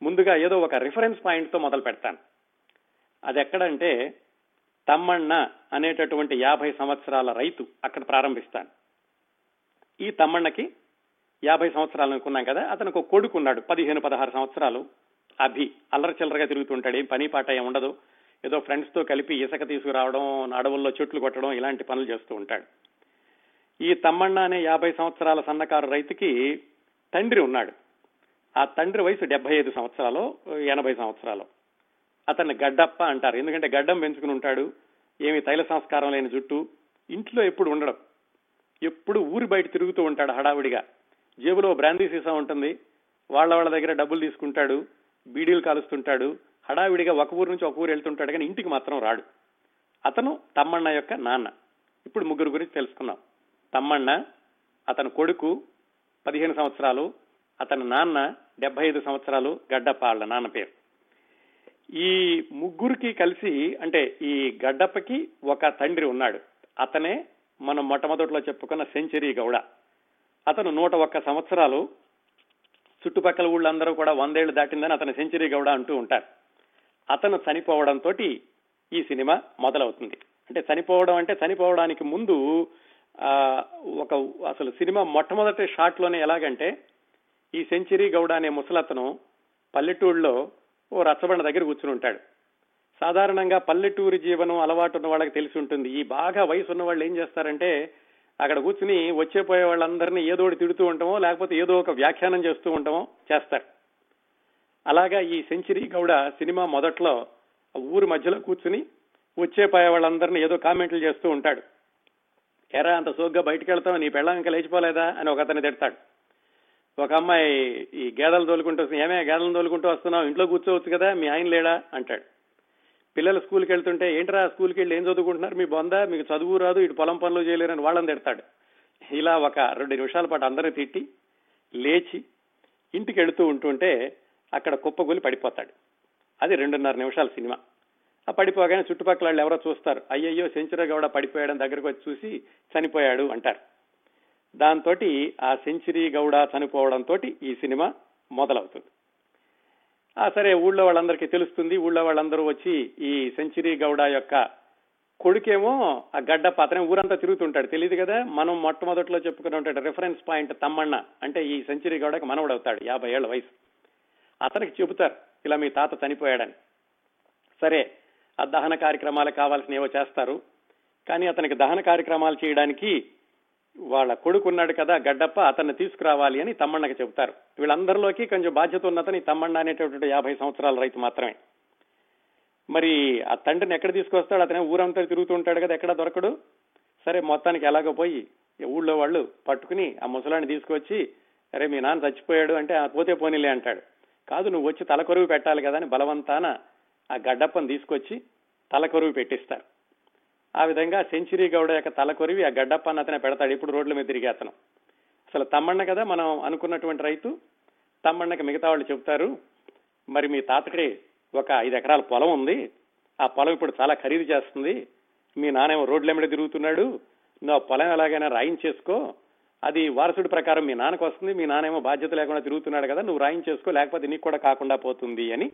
ముందుగా ఏదో ఒక రిఫరెన్స్ పాయింట్తో మొదలు పెడతాను. అది ఎక్కడంటే తమ్మన్న అనేటటువంటి యాభై సంవత్సరాల రైతు అక్కడ ప్రారంభిస్తాను ఈ తమ్మన్నకి యాభై సంవత్సరాలు అనుకున్నాం కదా అతను ఒక కొడుకు ఉన్నాడు పదిహేను పదహారు సంవత్సరాలు. అభి అల్లరి చిల్లరగా తిరుగుతుంటాడు ఏం పని పాట ఏం ఉండదు. ఏదో ఫ్రెండ్స్తో కలిపి ఇసుక తీసుకురావడం అడవుల్లో చెట్లు కొట్టడం ఇలాంటి పనులు చేస్తూ ఉంటాడు. ఈ తమ్మಣ್ణ అనే యాభై సంవత్సరాల సన్నకారు రైతుకి తండ్రి ఉన్నాడు. ఆ తండ్రి వయసు డెబ్బై ఐదు సంవత్సరాలు ఎనభై సంవత్సరాలు. అతన్ని గడ్డప్ప అంటారు. ఎందుకంటే గడ్డం పెంచుకుని ఉంటాడు ఏమి తైల సంస్కారం లేని జుట్టు ఇంట్లో ఎప్పుడు ఉండడం. ఎప్పుడు ఊరి బయట తిరుగుతూ ఉంటాడు హడావిడిగా. జేబులో బ్రాందీ సీసా ఉంటుంది వాళ్ళ వాళ్ళ దగ్గర డబ్బులు తీసుకుంటాడు బీడీలు కాలుస్తుంటాడు హడావిడిగా ఒక ఊరు నుంచి ఒక ఊరు వెళ్తుంటాడు కానీ ఇంటికి మాత్రం రాడు. అతను తమ్మన్న యొక్క నాన్న. ఇప్పుడు ముగ్గురు గురించి తెలుసుకున్నాం తమ్మಣ್ణ అతని కొడుకు పదిహేను సంవత్సరాలు అతని నాన్న డెబ్బై ఐదు సంవత్సరాలు గడ్డప్ప వాళ్ళ నాన్న పేరు. ఈ ముగ్గురికి కలిసి అంటే ఈ గడ్డప్పకి ఒక తండ్రి ఉన్నాడు. అతనే మనం మొట్టమొదట్లో చెప్పుకున్న సెంచరీ గౌడ. అతను నూట ఒక్క సంవత్సరాలు చుట్టుపక్కల ఊళ్ళందరూ కూడా వందేళ్ళు దాటిందని అతను సెంచరీ గౌడ అంటూ ఉంటారు. అతను చనిపోవడంతో ఈ సినిమా మొదలవుతుంది. అంటే చనిపోవడం అంటే చనిపోవడానికి ముందు ఒక అసలు సినిమా మొట్టమొదటి షాట్లోనే ఎలాగంటే ఈ సెంచరీ గౌడ అనే ముసలతను పల్లెటూళ్ళలో ఓ రచ్చబండ దగ్గర కూర్చుని ఉంటాడు. సాధారణంగా పల్లెటూరి జీవనం అలవాటు ఉన్న వాళ్ళకి తెలిసి ఉంటుంది. ఈ బాగా వయసు ఉన్న వాళ్ళు ఏం చేస్తారంటే అక్కడ కూర్చుని వచ్చే పోయే వాళ్ళందరినీ ఏదో ఒకటి తిడుతూ ఉంటామో లేకపోతే ఏదో ఒక వ్యాఖ్యానం చేస్తూ ఉంటామో చేస్తారు. అలాగా ఈ సెంచరీ గౌడ సినిమా మొదట్లో ఊరి మధ్యలో కూర్చుని వచ్చే పోయే వాళ్ళందరినీ ఏదో కామెంట్లు చేస్తూ ఉంటాడు. ఎరా అంత సోగ్గా బయటకు వెళ్తావు? నీ పెళ్ళం ఇంకా లేచిపోలేదా? అని ఒక అతను తిడతాడు. ఒక అమ్మాయి ఈ గేదెలు తోలుకుంటూ ఏమే గేదెలను తోలుకుంటూ వస్తున్నావు? ఇంట్లో కూర్చోవచ్చు కదా? మీ ఆయన లేడా? అంటాడు. పిల్లలు స్కూల్కి వెళ్తుంటే ఏంట్రా స్కూల్కి వెళ్ళి ఏం చదువుకుంటున్నారు? మీ బొంద? మీకు చదువు రాదు ఇటు పొలం పనులు చేయలేరని వాళ్ళని తిడతాడు. ఇలా ఒక రెండు నిమిషాల పాటు అందరూ తిట్టి లేచి ఇంటికి వెళుతూ ఉంటుంటే అక్కడ కుప్పగొలి పడిపోతాడు. అది రెండున్నర నిమిషాల సినిమా. ఆ పడిపోగానే చుట్టుపక్కల వాళ్ళు ఎవరో చూస్తారు. అయ్యయ్యో సెంచరీ గౌడ పడిపోయాడని దగ్గరకు వచ్చి చూసి చనిపోయాడు అంటారు. దాంతో ఆ సెంచరీ గౌడ చనిపోవడంతో ఈ సినిమా మొదలవుతుంది. ఆ సరే ఊళ్ళో వాళ్ళందరికీ తెలుస్తుంది. ఊళ్ళో వాళ్ళందరూ వచ్చి ఈ సెంచరీ గౌడ యొక్క కొడుకేమో ఆ గడ్డ పాత్ర ఊరంతా తిరుగుతుంటాడు. తెలియదు కదా? మనం మొట్టమొదట్లో చెప్పుకుని ఉంటాడు రిఫరెన్స్ పాయింట్ తమ్మన్న అంటే ఈ సెంచరీ గౌడకి మనవడవుతాడు యాభై ఏళ్ళ వయసు. అతనికి చెబుతారు ఇలా మీ తాత చనిపోయాడని. సరే ఆ దహన కార్యక్రమాలకు కావాల్సినవో చేస్తారు. కానీ అతనికి దహన కార్యక్రమాలు చేయడానికి వాళ్ళ కొడుకున్నాడు కదా గడ్డప్ప అతన్ని తీసుకురావాలి అని తమ్మన్నకి చెబుతారు. వీళ్ళందరిలోకి కొంచెం బాధ్యత ఉన్నతని తమ్మన్న అనేటటువంటి యాభై సంవత్సరాల రైతు మాత్రమే. మరి ఆ తండ్రిని ఎక్కడ తీసుకొస్తాడు? అతనే ఊరంతా తిరుగుతూ ఉంటాడు కదా ఎక్కడ దొరకడు? సరే మొత్తానికి ఎలాగో పోయి ఊళ్ళో వాళ్ళు పట్టుకుని ఆ ముసలాన్ని తీసుకొచ్చి అరే మీ నాన్న చచ్చిపోయాడు అంటే పోతే పోనీలే అంటాడు. కాదు నువ్వు వచ్చి తలకొరువు పెట్టాలి కదా అని బలవంతాన ఆ గడ్డప్పను తీసుకొచ్చి తలకొరువి పెట్టిస్తారు. ఆ విధంగా సెంచురీ గౌడ యొక్క తలకొరివి ఆ గడ్డప్పని అతనే పెడతాడు. ఇప్పుడు రోడ్ల మీద తిరిగి అతను. అసలు తమ్మన్న కదా మనం అనుకున్నటువంటి రైతు. తమ్మన్నకి మిగతా వాళ్ళు చెబుతారు మరి మీ తాతకి ఒక ఐదు ఎకరాల పొలం ఉంది. ఆ పొలం ఇప్పుడు చాలా ఖరీదు చేస్తుంది. మీ నానేమో రోడ్ల మీద తిరుగుతున్నాడు. నువ్వు ఆ పొలం ఎలాగైనా రాయించేసుకో. అది వారసుడి ప్రకారం మీ నాన్నకు వస్తుంది. మీ నాన్నేమో బాధ్యత లేకుండా తిరుగుతున్నాడు కదా నువ్వు రాయించేసుకో. లేకపోతే నీకు కూడా కాకుండా పోతుంది అని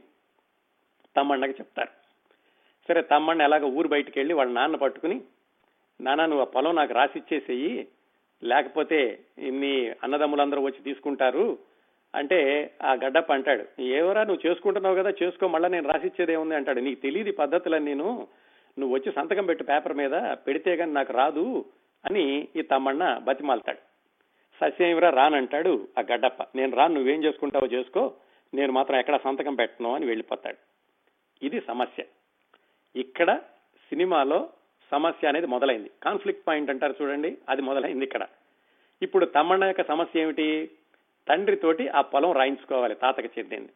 తమ్మన్నకి చెప్తారు. సరే తమ్మన్న ఎలాగ ఊరు బయటికి వెళ్ళి వాళ్ళ నాన్న పట్టుకుని నాన్న నువ్వు ఆ పొలం నాకు రాసిచ్చేసేయి లేకపోతే ఇన్ని అన్నదమ్ములందరూ వచ్చి తీసుకుంటారు అంటే ఆ గడ్డప్ప అంటాడు. ఏవరా నువ్వు చేసుకుంటున్నావు కదా చేసుకో మళ్ళీ నేను రాసిచ్చేదే ఉంది అంటాడు. నీకు తెలియదు పద్ధతులని నేను నువ్వు వచ్చి సంతకం పెట్టు పేపర్ మీద పెడితే కానీ నాకు రాదు అని ఈ తమ్మన్న బతిమాలతాడు. సస్యమిరా రానంటాడు ఆ గడ్డప్ప. నేను రాను నువ్వేం చేసుకుంటావో చేసుకో నేను మాత్రం ఎక్కడ సంతకం పెట్టను అని వెళ్ళిపోతాడు. ఇది సమస్య. ఇక్కడ సినిమాలో సమస్య అనేది మొదలైంది. కాన్ఫ్లిక్ట్ పాయింట్ అంటారు చూడండి అది మొదలైంది ఇక్కడ. ఇప్పుడు తమన్న యొక్క సమస్య ఏమిటి? తండ్రితోటి ఆ పొలం రాయించుకోవాలి తాతకి చెందింది.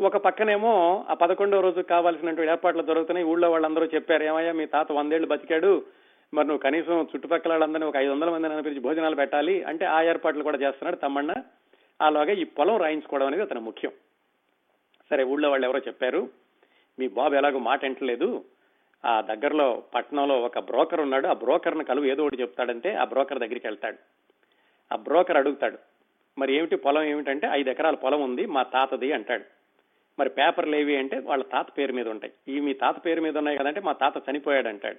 ఒక పక్కనేమో ఆ పదకొండవ రోజు కావాల్సినటువంటి ఏర్పాట్లు దొరుకుతున్నాయి ఊళ్ళో వాళ్ళందరూ చెప్పారు ఏమయ్యా మీ తాత వందేళ్ళు బతికాడు. మరి నువ్వు కనీసం చుట్టుపక్కల వాళ్ళందరినీ ఒక ఐదు వందల మందిని అనిపించి భోజనాలు పెట్టాలి. అంటే ఆ ఏర్పాట్లు కూడా చేస్తున్నాడు తమ్మಣ್ణ అలాగే ఈ పొలం రాయించుకోవడం అనేది అతను ముఖ్యం. సరే ఊళ్ళో వాళ్ళు ఎవరో చెప్పారు మీ బాబు ఎలాగో మాట ఎంటలేదు ఆ దగ్గరలో పట్టణంలో ఒక బ్రోకర్ ఉన్నాడు. ఆ బ్రోకర్ని కలువు ఏదో ఒకటి చెప్తాడంటే ఆ బ్రోకర్ దగ్గరికి వెళ్తాడు. ఆ బ్రోకర్ అడుగుతాడు మరి ఏమిటి పొలం ఏమిటంటే? ఐదు ఎకరాల పొలం ఉంది మా తాతది అంటాడు. మరి పేపర్లు ఏవి అంటే వాళ్ళ తాత పేరు మీద ఉంటాయి. ఈ మీ తాత పేరు మీద ఉన్నాయి కదంటే మా తాత చనిపోయాడు అంటాడు.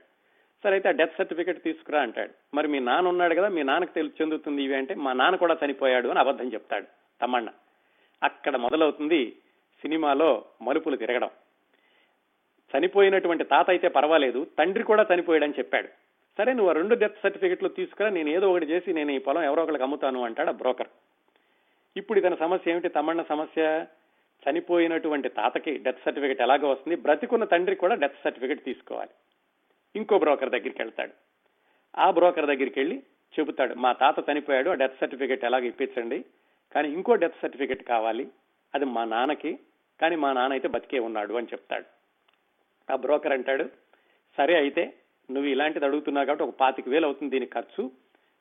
సరే అయితే ఆ డెత్ సర్టిఫికేట్ తీసుకురా అంటాడు. మరి మీ నాన్న ఉన్నాడు కదా మీ నాన్నకు తెలిసి చెందుతుంది ఇవి అంటే మా నాన్న కూడా చనిపోయాడు అని అబద్ధం చెప్తాడు తమన్న. అక్కడ మొదలవుతుంది సినిమాలో మలుపులు తిరగడం. చనిపోయినటువంటి తాత అయితే పర్వాలేదు తండ్రి కూడా చనిపోయాడని చెప్పాడు. సరే నువ్వు రెండు డెత్ సర్టిఫికెట్లు తీసుకురా నేను ఏదో ఒకటి చేసి నేను ఈ పొలం ఎవరో ఒకరికి అమ్ముతాను అంటాడు ఆ బ్రోకర్. ఇప్పుడు ఇతని సమస్య ఏమిటి? తమన్న సమస్య చనిపోయినటువంటి తాతకి డెత్ సర్టిఫికెట్ ఎలాగో వస్తుంది? బ్రతికున్న తండ్రి కూడా డెత్ సర్టిఫికెట్ తీసుకోవాలి. ఇంకో బ్రోకర్ దగ్గరికి వెళ్తాడు. ఆ బ్రోకర్ దగ్గరికి వెళ్ళి చెబుతాడు మా తాత చనిపోయాడు ఆ డెత్ సర్టిఫికెట్ ఎలాగ ఇప్పించండి. కానీ ఇంకో డెత్ సర్టిఫికెట్ కావాలి అది మా నాన్నకి కానీ మా నాన్న అయితే బతికే ఉన్నాడు అని చెప్తాడు. ఆ బ్రోకర్ అంటాడు సరే అయితే నువ్వు ఇలాంటిది అడుగుతున్నావు కాబట్టి ఒక పాతిక వేలు అవుతుంది దీని ఖర్చు.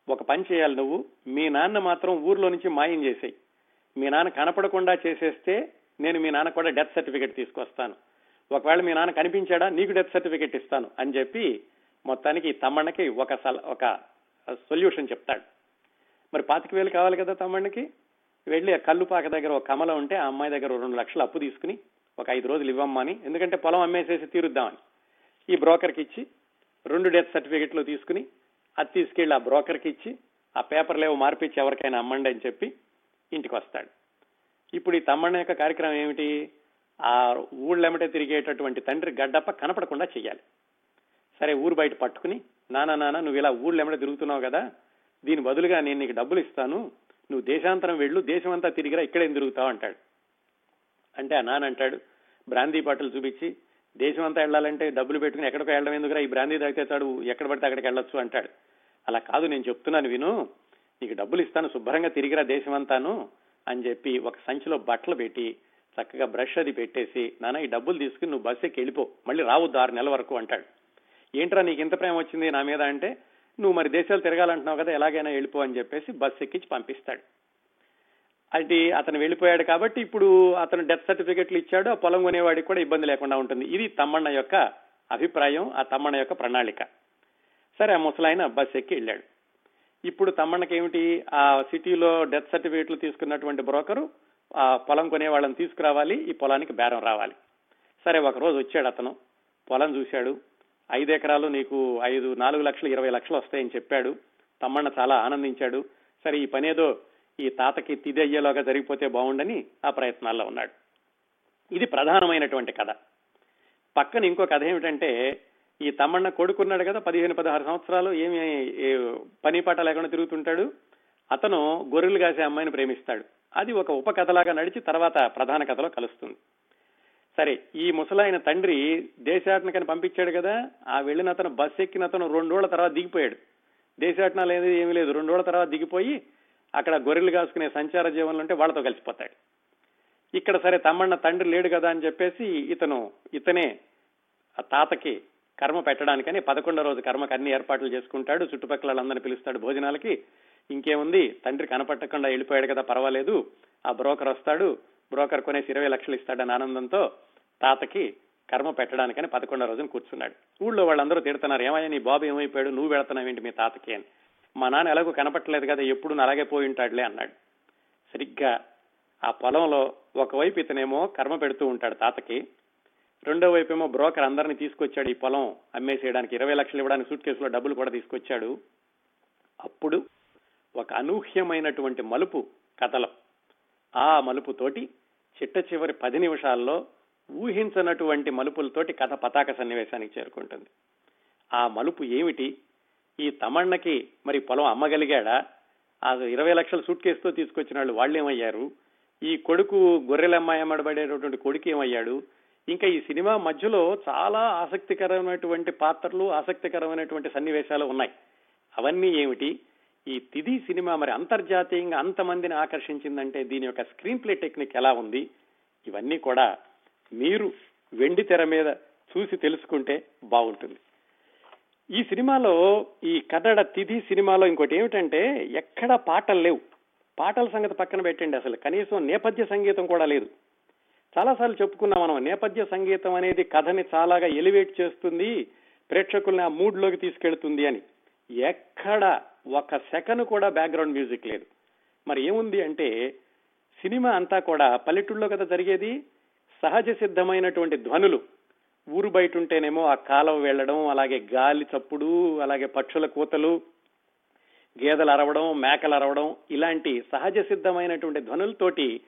ఒక పని చేయాలి నువ్వు. మీ నాన్న మాత్రం ఊర్లో నుంచి మాయం చేసేయి. మీ నాన్న కనపడకుండా చేసేస్తే నేను మీ నాన్న కూడా డెత్ సర్టిఫికెట్ తీసుకొస్తాను. ఒకవేళ మీ నాన్న కనిపించాడా నీకు డెత్ సర్టిఫికెట్ ఇస్తాను అని చెప్పి మొత్తానికి తమ్మన్నకి ఒక ఒక సొల్యూషన్ చెప్తాడు. మరి పాతిక వేలు కావాలి కదా తమ్మన్నకి వెళ్ళి ఆ కల్లుపాక దగ్గర ఒక కమల ఉంటే ఆ అమ్మాయి దగ్గర రెండు లక్షలు అప్పు తీసుకుని ఒక ఐదు రోజులు ఇవ్వమ్మని ఎందుకంటే పొలం అమ్మేసేసి తీరుద్దామని. ఈ బ్రోకర్కి ఇచ్చి రెండు డెత్ సర్టిఫికెట్లు తీసుకుని అది తీసుకెళ్ళి ఆ బ్రోకర్కి ఇచ్చి ఆ పేపర్లు ఏవో మార్పిచ్చి ఎవరికైనా అమ్మండి అని చెప్పి ఇంటికి వస్తాడు. ఇప్పుడు ఈ తమ్మన్న యొక్క కార్యక్రమం ఏమిటి? ఆ ఊళ్ళెమటే తిరిగేటటువంటి తండ్రి గడ్డప్ప కనపడకుండా చేయాలి సరే ఊరు బయట పట్టుకుని నానా నాన్న నువ్వు ఇలా ఊళ్ళెమట తిరుగుతున్నావు కదా దీని బదులుగా నేను నీకు డబ్బులు ఇస్తాను నువ్వు దేశాంతరం వెళ్ళు దేశమంతా తిరిగిరా ఇక్కడేం తిరుగుతావు? అంటాడు. అంటే ఆ నాన్న అంటాడు బ్రాందీ బాటిల్ చూపించి దేశం అంతా వెళ్ళాలంటే డబ్బులు పెట్టుకుని ఎక్కడికి వెళ్ళడం ఎందుకురా? ఈ బ్రాందీ తాగితే చాడు ఎక్కడ పడితే అక్కడికి వెళ్ళొచ్చు అంటాడు. అలా కాదు నేను చెప్తున్నాను విను నీకు డబ్బులు ఇస్తాను శుభ్రంగా తిరిగిరా దేశం అంతాను అని చెప్పి ఒక సంచిలో బట్టలు పెట్టి చక్కగా బ్రష్ అది పెట్టేసి నాన్న ఈ డబ్బులు తీసుకుని నువ్వు బస్సు ఎక్కి వెళ్ళిపో మళ్ళీ రావద్దు ఆరు నెలల వరకు అంటాడు. ఏంట్రా నీకు ఇంత ప్రేమ వచ్చింది నా మీద అంటే నువ్వు మరి దేశాలు తిరగాలంటున్నావు కదా ఎలాగైనా వెళ్ళిపో అని చెప్పేసి బస్సు ఎక్కించి పంపిస్తాడు. అది అతను వెళ్ళిపోయాడు కాబట్టి ఇప్పుడు అతను డెత్ సర్టిఫికెట్లు ఇచ్చాడు ఆ పొలం కొనేవాడికి కూడా ఇబ్బంది లేకుండా ఉంటుంది. ఇది తమ్మన్న యొక్క అభిప్రాయం ఆ తమ్మన్న యొక్క ప్రణాళిక. సరే ఆ ముసలాయన బస్ ఎక్కి వెళ్ళాడు. ఇప్పుడు తమ్మన్నకి ఏమిటి ఆ సిటీలో డెత్ సర్టిఫికెట్లు తీసుకున్నటువంటి బ్రోకరు ఆ పొలం కొనే వాళ్ళని తీసుకురావాలి ఈ పొలానికి బేరం రావాలి. సరే ఒక రోజు వచ్చాడు అతను. పొలం చూశాడు. ఐదు ఎకరాలు నీకు ఐదు నాలుగు లక్షలు ఇరవై లక్షలు వస్తాయని చెప్పాడు. తమ్మన్న చాలా ఆనందించాడు. సరే ఈ పనేదో ఈ తాతకి తిది జరిగిపోతే బాగుండని ఆ ప్రయత్నాల్లో ఉన్నాడు. ఇది ప్రధానమైనటువంటి కథ. పక్కన ఇంకో కథ ఏమిటంటే ఈ తమ్మన్న కొడుకున్నాడు కదా పదిహేను పదహారు సంవత్సరాలు ఏమి పని పాట లేకుండా తిరుగుతుంటాడు. అతను గొర్రెలు కాసే అమ్మాయిని ప్రేమిస్తాడు. అది ఒక ఉపకథలాగా నడిచి తర్వాత ప్రధాన కథలో కలుస్తుంది. సరే ఈ ముసలాయన తండ్రి దేశాటనకని పంపించాడు కదా ఆ వెళ్ళిన అతను బస్ ఎక్కిన అతను రెండు రోజుల తర్వాత దిగిపోయాడు. దేశాటన లేదు ఏమీ లేదు రెండు రోజుల తర్వాత దిగిపోయి అక్కడ గొర్రెలు కాసుకునే సంచార జీవనంలో ఉంటే వాళ్ళతో కలిసిపోతాడు. ఇక్కడ సరే తమ్మన్న తండ్రి లేడు కదా అని చెప్పేసి ఇతను ఇతనే ఆ తాతకి కర్మ పెట్టడానికని పదకొండో రోజు కర్మకు అన్ని ఏర్పాట్లు చేసుకుంటాడు. చుట్టుపక్కల వాళ్ళందరినీ పిలుస్తాడు భోజనాలకి. ఇంకేముంది? తండ్రి కనపట్టకుండా వెళ్ళిపోయాడు కదా పర్వాలేదు. ఆ బ్రోకర్ వస్తాడు. బ్రోకర్ కొనేసి ఇరవై లక్షలు ఇస్తాడని ఆనందంతో తాతకి కర్మ పెట్టడానికని పదకొండో రోజున కూర్చున్నాడు. ఊళ్ళో వాళ్ళందరూ తిడుతున్నారు. ఏమయ్యా నీ బాబు ఏమైపోయాడు? నువ్వు వెళుతున్నావేంటి మీ తాతకి అని. మా నాన్న ఎలాగో కనపట్టలేదు కదా ఎప్పుడు అలాగే పోయి ఉంటాడులే అన్నాడు. సరిగ్గా ఆ పొలంలో ఒకవైపు ఇతనేమో కర్మ పెడుతూ ఉంటాడు తాతకి రెండో వైపు ఏమో బ్రోకర్ అందరిని తీసుకొచ్చాడు ఈ పొలం అమ్మేసేయడానికి ఇరవై లక్షలు ఇవ్వడానికి సూట్ కేసులో డబ్బులు కూడా తీసుకొచ్చాడు. అప్పుడు ఒక అనూహ్యమైనటువంటి మలుపు కథలో ఆ మలుపుతోటి చిట్ట చివరి పది నిమిషాల్లో ఊహించనటువంటి మలుపులతోటి కథ పతాక సన్నివేశానికి చేరుకుంటుంది. ఆ మలుపు ఏమిటి? ఈ తమన్నకి మరి పొలం అమ్మగలిగాడా? ఆ ఇరవై లక్షల సూట్ కేసుతో తీసుకొచ్చిన వాళ్ళు వాళ్ళు ఏమయ్యారు ఈ కొడుకు గొర్రెలమ్మాయి అమ్మడబడేటటువంటి కొడుకు ఏమయ్యాడు? ఇంకా ఈ సినిమా మధ్యలో చాలా ఆసక్తికరమైనటువంటి పాత్రలు ఆసక్తికరమైనటువంటి సన్నివేశాలు ఉన్నాయి. అవన్నీ ఏమిటి? ఈ తిది సినిమా మరి అంతర్జాతీయంగా అంతమందిని ఆకర్షించిందంటే దీని యొక్క స్క్రీన్ ప్లే టెక్నిక్ ఎలా ఉంది? ఇవన్నీ కూడా మీరు వెండి తెర మీద చూసి తెలుసుకుంటే బాగుంటుంది. ఈ సినిమాలో ఈ కన్నడ తిథి సినిమాలో ఇంకోటి ఏమిటంటే ఎక్కడ పాటలు లేవు. పాటల సంగతి పక్కన పెట్టండి అసలు. కనీసం నేపథ్య సంగీతం కూడా లేదు. చాలాసార్లు చెప్పుకున్నాం మనం నేపథ్య సంగీతం అనేది కథని చాలాగా ఎలివేట్ చేస్తుంది ప్రేక్షకుల్ని ఆ మూడ్లోకి తీసుకెళ్తుంది అని. ఎక్కడ ఒక సెకండ్ కూడా బ్యాక్గ్రౌండ్ మ్యూజిక్ లేదు. మరి ఏముంది అంటే సినిమా అంతా కూడా పల్లెటూళ్ళలో కదా జరిగేది? సహజ సిద్ధమైనటువంటి ధ్వనులు. ఊరు బయట ఉంటేనేమో ఆ కాలం వెళ్ళడం అలాగే గాలి చప్పుడు అలాగే పక్షుల కూతలు గేదెలు అరవడం మేకలు అరవడం ఇలాంటి సహజ సిద్ధమైనటువంటి ధ్వనులతోటి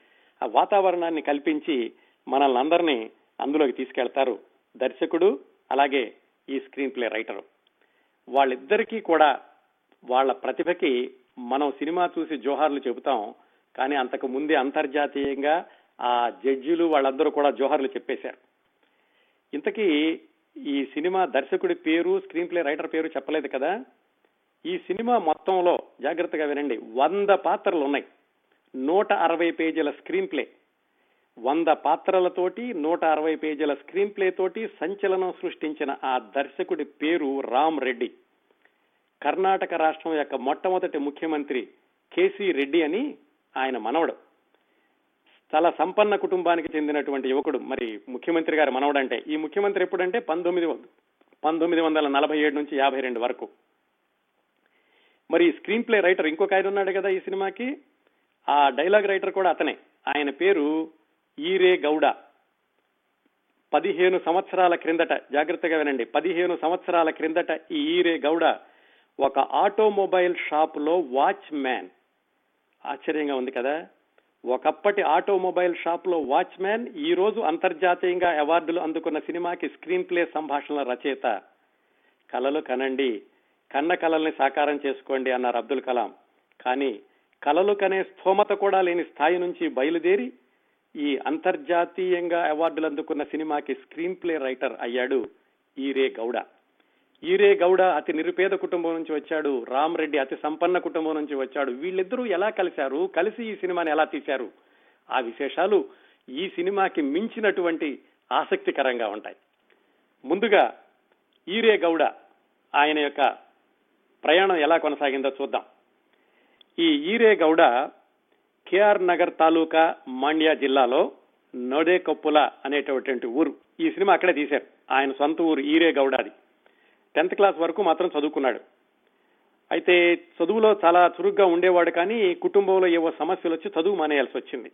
ఆ వాతావరణాన్ని కల్పించి మనల్ని అందరినీ అందులోకి తీసుకెళ్తారు దర్శకుడు అలాగే ఈ స్క్రీన్ ప్లే రైటరు. వాళ్ళిద్దరికీ కూడా వాళ్ళ ప్రతిభకి మనం సినిమా చూసి జోహార్లు చెబుతాం కానీ అంతకు ముందే అంతర్జాతీయంగా ఆ జడ్జిలు వాళ్ళందరూ కూడా జోహార్లు చెప్పేశారు. ఇంతకీ ఈ సినిమా దర్శకుడి పేరు స్క్రీన్ ప్లే రైటర్ పేరు చెప్పలేదు కదా? ఈ సినిమా మొత్తంలో జాగ్రత్తగా వినండి. వంద పాత్రలు ఉన్నాయి. నూట అరవై పేజీల స్క్రీన్ ప్లే. వంద పాత్రలతోటి నూట అరవై పేజీల స్క్రీన్ ప్లే తోటి సంచలనం సృష్టించిన ఆ దర్శకుడి పేరు రామ్ రెడ్డి. కర్ణాటక రాష్ట్రం యొక్క మొట్టమొదటి ముఖ్యమంత్రి కేసీ రెడ్డి అని ఆయన మనవడు. చాలా సంపన్న కుటుంబానికి చెందినటువంటి యువకుడు మరి ముఖ్యమంత్రి గారు మనవడంటే ఈ ముఖ్యమంత్రి ఎప్పుడంటే పంతొమ్మిది పంతొమ్మిది వందల నలభై ఏడు నుంచి యాభై రెండు వరకు. మరి స్క్రీన్ ప్లే రైటర్ ఇంకొక ఆయన ఉన్నాడు కదా ఈ సినిమాకి ఆ డైలాగ్ రైటర్ కూడా అతనే. ఆయన పేరు ఈరే గౌడ. పదిహేను సంవత్సరాల క్రిందట జాగ్రత్తగా వినండి పదిహేను సంవత్సరాల క్రిందట ఈ ఈరే గౌడ ఒక ఆటోమొబైల్ షాప్లో వాచ్ మ్యాన్ ఆశ్చర్యంగా ఉంది కదా? ఒకప్పటి ఆటోమొబైల్ షాప్లో వాచ్మ్యాన్ ఈ రోజు అంతర్జాతీయంగా అవార్డులు అందుకున్న సినిమాకి స్క్రీన్ ప్లే సంభాషణల రచయిత. కలలు కనండి. కన్న కలల్ని సాకారం చేసుకోండి అన్నారు అబ్దుల్ కలాం. కానీ కలలు కనే స్థోమత కూడా లేని స్థాయి నుంచి బయలుదేరి ఈ అంతర్జాతీయంగా అవార్డులు అందుకున్న సినిమాకి స్క్రీన్ ప్లే రైటర్ అయ్యాడు ఈరే గౌడ. ఈరే గౌడ అతి నిరుపేద కుటుంబం నుంచి వచ్చాడు రామ్ రెడ్డి అతి సంపన్న కుటుంబం నుంచి వచ్చాడు. వీళ్ళిద్దరూ ఎలా కలిశారు? కలిసి ఈ సినిమాని ఎలా తీశారు? ఆ విశేషాలు ఈ సినిమాకి మించినటువంటి ఆసక్తికరంగా ఉంటాయి. ముందుగా ఈరే గౌడ ఆయన యొక్క ప్రయాణం ఎలా కొనసాగిందో చూద్దాం. ఈ ఈరే గౌడ కేఆర్ నగర్ తాలూకా మాండ్యా జిల్లాలో నోడేకొప్పుల అనేటటువంటి ఊరు. ఈ సినిమా అక్కడే తీశారు. ఆయన సొంత ఊరు ఈరే గౌడ అది టెన్త్ క్లాస్ వరకు మాత్రం చదువుకున్నాడు. అయితే చదువులో చాలా చురుగ్గా ఉండేవాడు కానీ కుటుంబంలో ఏవో సమస్యలు వచ్చి చదువు మానేయాల్సి వచ్చింది.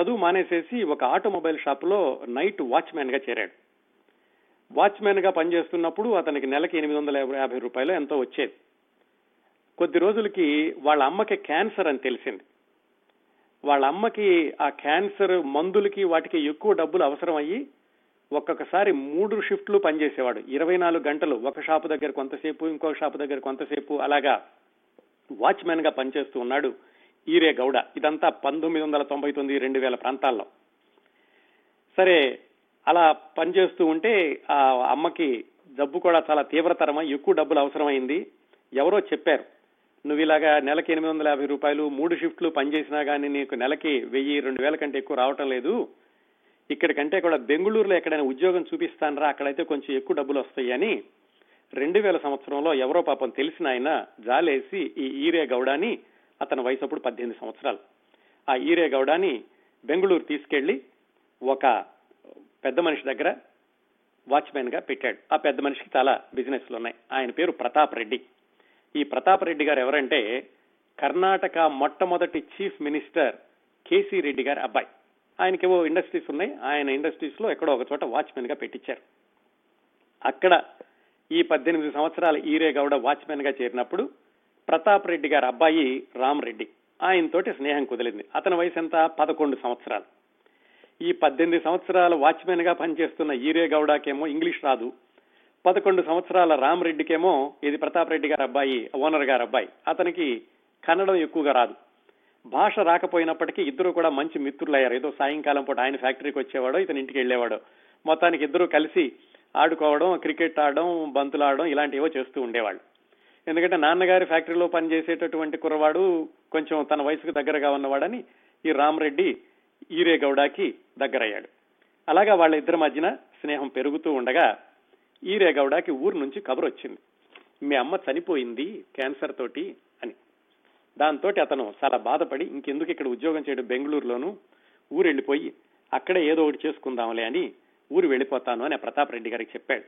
చదువు మానేసేసి ఒక ఆటోమొబైల్ షాప్లో నైట్ వాచ్మెన్గా చేరాడు. వాచ్మెన్గా పనిచేస్తున్నప్పుడు అతనికి నెలకి ఎనిమిది వందల యాభై రూపాయలు ఎంతో వచ్చేది. కొద్ది రోజులకి వాళ్ళ అమ్మకి క్యాన్సర్ అని తెలిసింది. వాళ్ళ అమ్మకి ఆ క్యాన్సర్ మందులకి వాటికి ఎక్కువ డబ్బులు అవసరం అయ్యి ఒక్కొక్కసారి మూడు షిఫ్ట్లు పనిచేసేవాడు. ఇరవై నాలుగు గంటలు ఒక షాపు దగ్గర కొంతసేపు ఇంకో షాపు దగ్గర కొంతసేపు అలాగా వాచ్మెన్గా పనిచేస్తూ ఉన్నాడు ఈరే గౌడ. ఇదంతా పంతొమ్మిది వందల తొంభై తొమ్మిది రెండు వేల ప్రాంతాల్లో. సరే అలా పనిచేస్తూ ఉంటే ఆ అమ్మకి జబ్బు కూడా చాలా తీవ్రతరమై? ఎక్కువ డబ్బులు అవసరమైంది. ఎవరో చెప్పారు నువ్వు ఇలాగా నెలకి ఎనిమిది వందల యాభై రూపాయలు మూడు షిఫ్ట్లు పనిచేసినా కానీ నీకు నెలకి వెయ్యి రెండు వేల కంటే ఎక్కువ రావటం లేదు. ఇక్కడికంటే కూడా బెంగళూరులో ఎక్కడైనా ఉద్యోగం చూపిస్తానరా? అక్కడైతే కొంచెం ఎక్కువ డబ్బులు వస్తాయని రెండు వేల సంవత్సరంలో ఎవరో పాపం తెలిసిన ఆయన జాలేసి ఈ ఈరే గౌడాని అతని వయసు అప్పుడు పద్దెనిమిది సంవత్సరాలు. ఆ ఈరే గౌడాని బెంగళూరు తీసుకెళ్ళి ఒక పెద్ద మనిషి దగ్గర వాచ్మెన్గా పెట్టాడు. ఆ పెద్ద మనిషికి చాలా బిజినెస్లు ఉన్నాయి. ఆయన పేరు ప్రతాప్ రెడ్డి. ఈ ప్రతాప్ రెడ్డి గారు ఎవరంటే కర్ణాటక మొట్టమొదటి చీఫ్ మినిస్టర్ కేసీ రెడ్డి గారి అబ్బాయి. ఆయనకేవో ఇండస్ట్రీస్ ఉన్నాయి. ఆయన ఇండస్ట్రీస్లో ఎక్కడో ఒక చోట వాచ్మెన్గా పెట్టించారు అక్కడ ఈ పద్దెనిమిది సంవత్సరాల ఈరే గౌడ వాచ్మెన్గా చేరినప్పుడు ప్రతాప్ రెడ్డి గారి అబ్బాయి రామ్ రెడ్డి. ఆయనతోటి స్నేహం కుదిరింది అతని వయసు ఎంత? పదకొండు సంవత్సరాలు. ఈ పద్దెనిమిది సంవత్సరాల వాచ్మెన్గా పనిచేస్తున్న ఈరే గౌడకేమో ఇంగ్లీష్ రాదు. పదకొండు సంవత్సరాల రామ్ రెడ్డికేమో ఇది ప్రతాప్ రెడ్డి గారి అబ్బాయి ఓనర్ గారి అబ్బాయి. అతనికి కన్నడం ఎక్కువగా రాదు. భాష రాకపోయినప్పటికీ ఇద్దరు కూడా మంచి మిత్రులయ్యారు ఏదో సాయంకాలం పూట ఆయన ఫ్యాక్టరీకి వచ్చేవాడు ఇతని ఇంటికి వెళ్ళేవాడు. మొత్తానికి ఇద్దరు కలిసి ఆడుకోవడం క్రికెట్ ఆడడం బంతులు ఆడడం ఇలాంటివో చేస్తూ ఉండేవాళ్ళు. ఎందుకంటే నాన్నగారి ఫ్యాక్టరీలో పనిచేసేటటువంటి కుర్రవాడు కొంచెం తన వయసుకు దగ్గరగా ఉన్నవాడని ఈ రామరెడ్డి ఈరే గౌడాకి దగ్గరయ్యాడు. అలాగా వాళ్ళ ఇద్దరి మధ్యన స్నేహం పెరుగుతూ ఉండగా ఈరేగౌడాకి ఊరు నుంచి కబురు వచ్చింది మీ అమ్మ చనిపోయింది క్యాన్సర్ తోటి దాంతో అతను చాలా బాధపడి ఇంకెందుకు ఇక్కడ ఉద్యోగం చేయడం బెంగళూరులోను? ఊరు వెళ్ళిపోయి అక్కడే ఏదో ఒకటి చేసుకుందాంలే అని ఊరు వెళ్ళిపోతాను అని ప్రతాప్ రెడ్డి గారికి చెప్పాడు.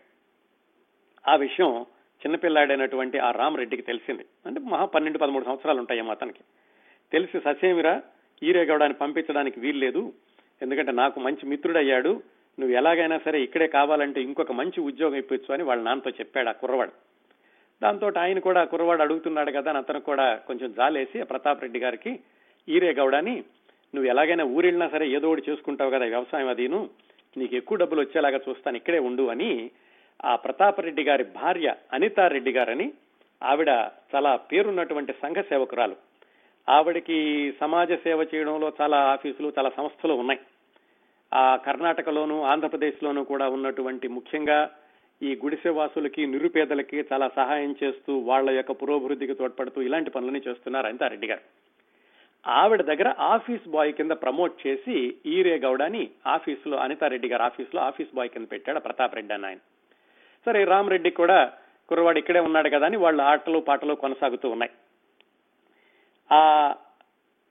ఆ విషయం చిన్నపిల్లాడైనటువంటి ఆ రామరెడ్డికి తెలిసింది. అంటే మహా పన్నెండు పదమూడు సంవత్సరాలు ఉంటాయేమో అతనికి. తెలిసి ససేమిరా ఈరేగౌడాన్ని పంపించడానికి వీల్లేదు. ఎందుకంటే నాకు మంచి మిత్రుడయ్యాడు. నువ్వు ఎలాగైనా సరే ఇక్కడే కావాలంటే ఇంకొక మంచి ఉద్యోగం ఇప్పించు అని వాళ్ళ నాన్నతో చెప్పాడు ఆ కుర్రవాడు. దాంతో ఆయన కూడా కుర్రవాడు అడుగుతున్నాడు కదా అని అతను కూడా కొంచెం జాలేసి ఆ ప్రతాప్ రెడ్డి గారికి ఈరే గౌడని నువ్వు ఎలాగైనా ఊరెళ్ళినా సరే ఏదో ఒకటి చేసుకుంటావు కదా వ్యవసాయం అదీను నీకు ఎక్కువ డబ్బులు వచ్చేలాగా చూస్తాను ఇక్కడే ఉండు అని ఆ ప్రతాప్ రెడ్డి గారి భార్య అనితా రెడ్డి గారని ఆవిడ చాలా పేరున్నటువంటి సంఘ సేవకురాలు. ఆవిడకి సమాజ సేవ చేయడంలో చాలా ఆఫీసులు చాలా సంస్థలు ఉన్నాయి. ఆ కర్ణాటకలోను ఆంధ్రప్రదేశ్లోను కూడా ఉన్నటువంటి ముఖ్యంగా ఈ గుడిసె వాసులకి నిరుపేదలకి చాలా సహాయం చేస్తూ వాళ్ళ యొక్క పురోభివృద్ధికి తోడ్పడుతూ ఇలాంటి పనులని చేస్తున్నారు అనితారెడ్డి గారు. ఆవిడ దగ్గర ఆఫీస్ బాయ్ కింద ప్రమోట్ చేసి ఈరే గౌడని ఆఫీసులో అనితారెడ్డి గారు ఆఫీసులో ఆఫీస్ బాయ్ కింద పెట్టాడు ప్రతాప్ రెడ్డి అని ఆయన. సరే రామరెడ్డి కూడా కుర్రవాడు ఇక్కడే ఉన్నాడు కదా అని వాళ్ళ ఆటలు పాటలు కొనసాగుతూ ఉన్నాయి. ఆ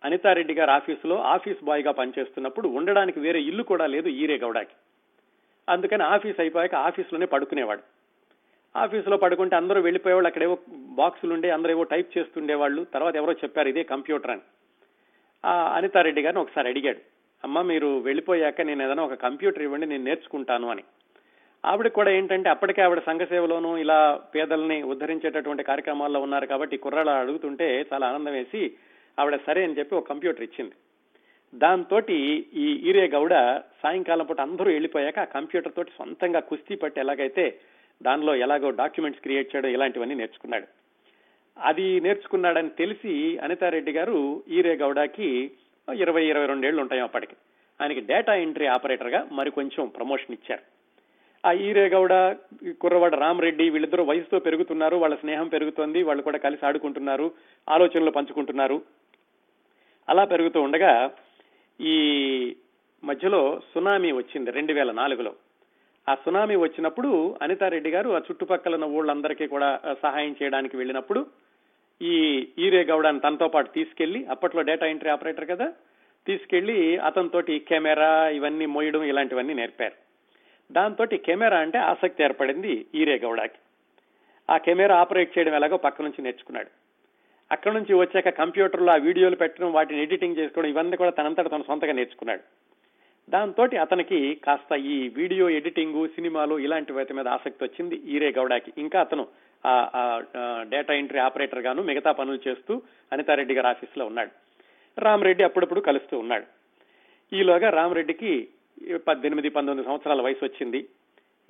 అనితారెడ్డి గారి ఆఫీసులో ఆఫీస్ బాయ్గా పనిచేస్తున్నప్పుడు ఉండడానికి వేరే ఇల్లు కూడా లేదు ఈరే గౌడకి. అందుకని ఆఫీస్ అయిపోయాక ఆఫీసులోనే పడుకునేవాడు. ఆఫీసులో పడుకుంటే అందరూ వెళ్ళిపోయేవాళ్ళు అక్కడేవో బాక్సులు ఉండే అందరూ ఏవో టైప్ చేస్తుండేవాళ్ళు. తర్వాత ఎవరో చెప్పారు ఇదే కంప్యూటర్ అని. అనితారెడ్డి గారిని ఒకసారి అడిగాడు అమ్మ మీరు వెళ్ళిపోయాక నేను ఏదైనా ఒక కంప్యూటర్ ఇవ్వండి నేను నేర్చుకుంటాను అని. ఆవిడ కూడా ఏంటంటే అప్పటికే ఆవిడ సంఘసేవలోనూ ఇలా పేదల్ని ఉద్ధరించేటటువంటి కార్యక్రమాల్లో ఉన్నారు కాబట్టి కుర్రాళ్ళు అడుగుతుంటే చాలా ఆనందం వేసి ఆవిడ సరే అని చెప్పి ఒక కంప్యూటర్ ఇచ్చింది. దాంతో ఈ ఈరే గౌడ సాయంకాలం పూట అందరూ వెళ్ళిపోయాక ఆ కంప్యూటర్ తోటి సొంతంగా కుస్తీ పట్టి ఎలాగైతే దానిలో ఎలాగో డాక్యుమెంట్స్ క్రియేట్ చేయడం ఇలాంటివన్నీ నేర్చుకున్నాడు. అది నేర్చుకున్నాడని తెలిసి అనితారెడ్డి గారు ఈరే గౌడకి ఇరవై ఇరవై రెండేళ్ళు ఉంటాయి అప్పటికి. ఆయనకి డేటా ఎంట్రీ ఆపరేటర్గా మరి కొంచెం ప్రమోషన్ ఇచ్చారు. ఆ ఈరే గౌడ కుర్రవాడ రామరెడ్డి వీళ్ళిద్దరూ వయసుతో పెరుగుతున్నారు వాళ్ళ స్నేహం పెరుగుతోంది వాళ్ళు కూడా కలిసి ఆడుకుంటున్నారు ఆలోచనలు పంచుకుంటున్నారు. అలా పెరుగుతూ ఉండగా ఈ మధ్యలో సునామీ వచ్చింది రెండు వేల నాలుగులో. ఆ సునామీ వచ్చినప్పుడు అనితారెడ్డి గారు ఆ చుట్టుపక్కల ఉన్న ఊళ్ళందరికీ కూడా సహాయం చేయడానికి వెళ్ళినప్పుడు ఈ ఈరే గౌడాన్ని తనతో పాటు తీసుకెళ్ళి అప్పట్లో డేటా ఎంట్రీ ఆపరేటర్ కదా తీసుకెళ్ళి అతనితోటి కెమెరా ఇవన్నీ మోయడం ఇలాంటివన్నీ నేర్పారు. దాంతో కెమెరా అంటే ఆసక్తి ఏర్పడింది ఈరే గౌడకి. ఆ కెమెరా ఆపరేట్ చేయడం ఎలాగో పక్క నుంచి నేర్చుకున్నాడు. అక్కడ నుంచి వచ్చాక కంప్యూటర్లో ఆ వీడియోలు పెట్టడం వాటిని ఎడిటింగ్ చేసుకోవడం ఇవన్నీ కూడా తనంతట తన సొంతగా నేర్చుకున్నాడు. దాంతో అతనికి కాస్త ఈ వీడియో ఎడిటింగ్ సినిమాలు ఇలాంటి వాటి మీద ఆసక్తి వచ్చింది ఈరే గౌడకి. ఇంకా అతను డేటా ఎంట్రీ ఆపరేటర్ గాను మిగతా పనులు చేస్తూ అనితారెడ్డి గారి ఆఫీస్లో ఉన్నాడు. రామరెడ్డి అప్పుడప్పుడు కలుస్తూ ఉన్నాడు. ఈలోగా రామరెడ్డికి పద్దెనిమిది పంతొమ్మిది సంవత్సరాల వయసు వచ్చింది.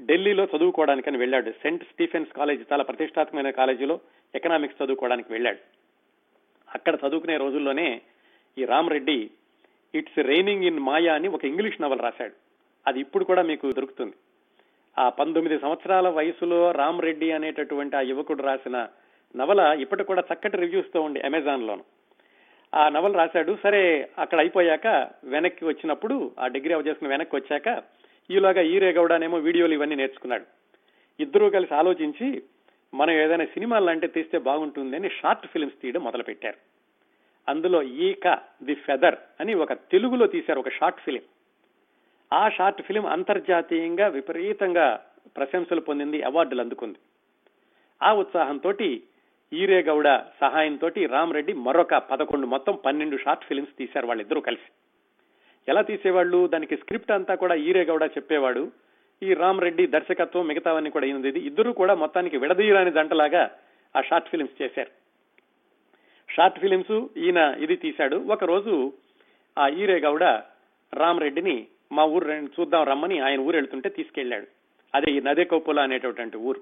ఢిల్లీలో చదువుకోవడానికని వెళ్ళాడు. సెంట్ స్టీఫెన్స్ కాలేజ్ చాలా ప్రతిష్టాత్మకమైన కాలేజీలో ఎకనామిక్స్ చదువుకోవడానికి వెళ్ళాడు. అక్కడ చదువుకునే రోజుల్లోనే ఈ Ram Reddy it's raining in Maya అని ఒక ఇంగ్లీష్ నవల్ రాశాడు. అది ఇప్పుడు కూడా మీకు దొరుకుతుంది. ఆ పంతొమ్మిది సంవత్సరాల వయసులో రామ్ రెడ్డి అనేటటువంటి ఆ యువకుడు రాసిన నవల ఇప్పటి కూడా చక్కటి రివ్యూస్తో ఉంది అమెజాన్ లోను ఆ నవల రాశాడు సరే అక్కడ అయిపోయాక వెనక్కి వచ్చినప్పుడు ఆ డిగ్రీ చేసుకుని వెనక్కి వచ్చాక ఈలాగా ఈరే గౌడనేమో వీడియోలు ఇవన్నీ నేర్చుకున్నాడు. ఇద్దరూ కలిసి ఆలోచించి మనం ఏదైనా సినిమా అంటే తీస్తే బాగుంటుంది అని షార్ట్ ఫిల్మ్స్ తీయడం మొదలుపెట్టారు. అందులో ఈక ది ఫెదర్ అని ఒక తెలుగులో తీశారు ఒక షార్ట్ ఫిలిం. ఆ షార్ట్ ఫిలిం అంతర్జాతీయంగా విపరీతంగా ప్రశంసలు పొందింది అవార్డులు అందుకుంది. ఆ ఉత్సాహంతో ఈరేగౌడ సహాయంతో రామరెడ్డి మరొక పదకొండు మొత్తం పన్నెండు షార్ట్ ఫిలిమ్స్ తీశారు వాళ్ళిద్దరూ కలిసి. ఎలా తీసేవాళ్ళు? దానికి స్క్రిప్ట్ అంతా కూడా ఈరేగౌడ చెప్పేవాడు. ఈ రామరెడ్డి దర్శకత్వం మిగతావన్నీ కూడా అయినది ఇద్దరు కూడా మొత్తానికి విడదీయరాని దంటలాగా ఆ షార్ట్ ఫిలిమ్స్ చేశారు. షార్ట్ ఫిలిమ్స్ ఈయన ఇది తీశాడు. ఒక రోజు ఆ ఈరే గౌడ రామరెడ్డిని మా ఊరు చూద్దాం రమ్మని ఆయన ఊరు వెళ్తుంటే తీసుకెళ్ళాడు అదే ఈ నదే కొప్పుల అనేటటువంటి ఊరు.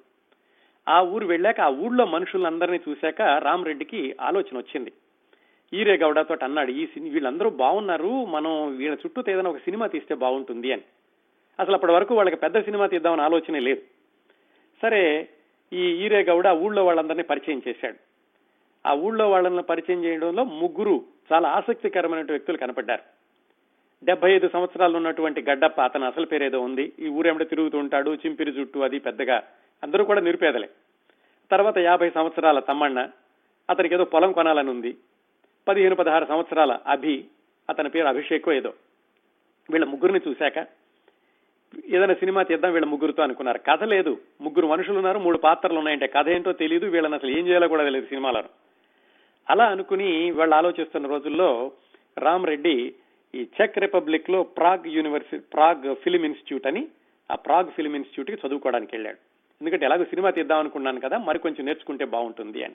ఆ ఊరు వెళ్ళాక ఆ ఊళ్ళో మనుషులందరినీ చూశాక రామరెడ్డికి ఆలోచన వచ్చింది. ఈరే గౌడతో అన్నాడు ఈ వీళ్ళందరూ బాగున్నారు మనం వీళ్ళ చుట్టూ ఏదైనా ఒక సినిమా తీస్తే బాగుంటుంది అని. అసలు అప్పటి వరకు వాళ్ళకి పెద్ద సినిమా తీద్దామని ఆలోచనే లేదు. సరే ఈ ఈరే గౌడ ఊళ్ళో వాళ్ళందరినీ పరిచయం చేశాడు. ఆ ఊళ్ళో వాళ్ళని పరిచయం చేయడంలో ముగ్గురు చాలా ఆసక్తికరమైన వ్యక్తులు కనపడ్డారు. డెబ్బై ఐదు సంవత్సరాలు ఉన్నటువంటి గడ్డప్ప అతను అసలు పేరేదో ఉంది. ఈ ఊరేమిడ తిరుగుతూ ఉంటాడు చింపిరి జుట్టు అది పెద్దగా. అందరూ కూడా నిరుపేదలే. తర్వాత యాభై సంవత్సరాల తమ్మಣ್ణ అతనికి ఏదో పొలం కొనాలని ఉంది. పదిహేను పదహారు సంవత్సరాల అభి అతని పేరు అభిషేక్ ఏదో. వీళ్ళ ముగ్గురిని చూశాక ఏదైనా సినిమా తీద్దాం వీళ్ళ ముగ్గురుతో అనుకున్నారు. కథ లేదు. ముగ్గురు మనుషులు ఉన్నారు మూడు పాత్రలు ఉన్నాయంటే కథ ఏంటో తెలియదు వీళ్ళని అసలు ఏం చేయాలో కూడా తెలియదు సినిమాలను అలా అనుకుని వాళ్ళు ఆలోచిస్తున్న రోజుల్లో రామ్ రెడ్డి ఈ చెక్ రిపబ్లిక్లో Prague university Prague film institute అని ఆ ప్రాగ్ ఫిలిం ఇన్స్టిట్యూట్కి చదువుకోవడానికి వెళ్ళాడు. ఎందుకంటే ఎలాగో సినిమా తీద్దాం అనుకున్నాను కదా మరి కొంచెం నేర్చుకుంటే బాగుంటుంది అని.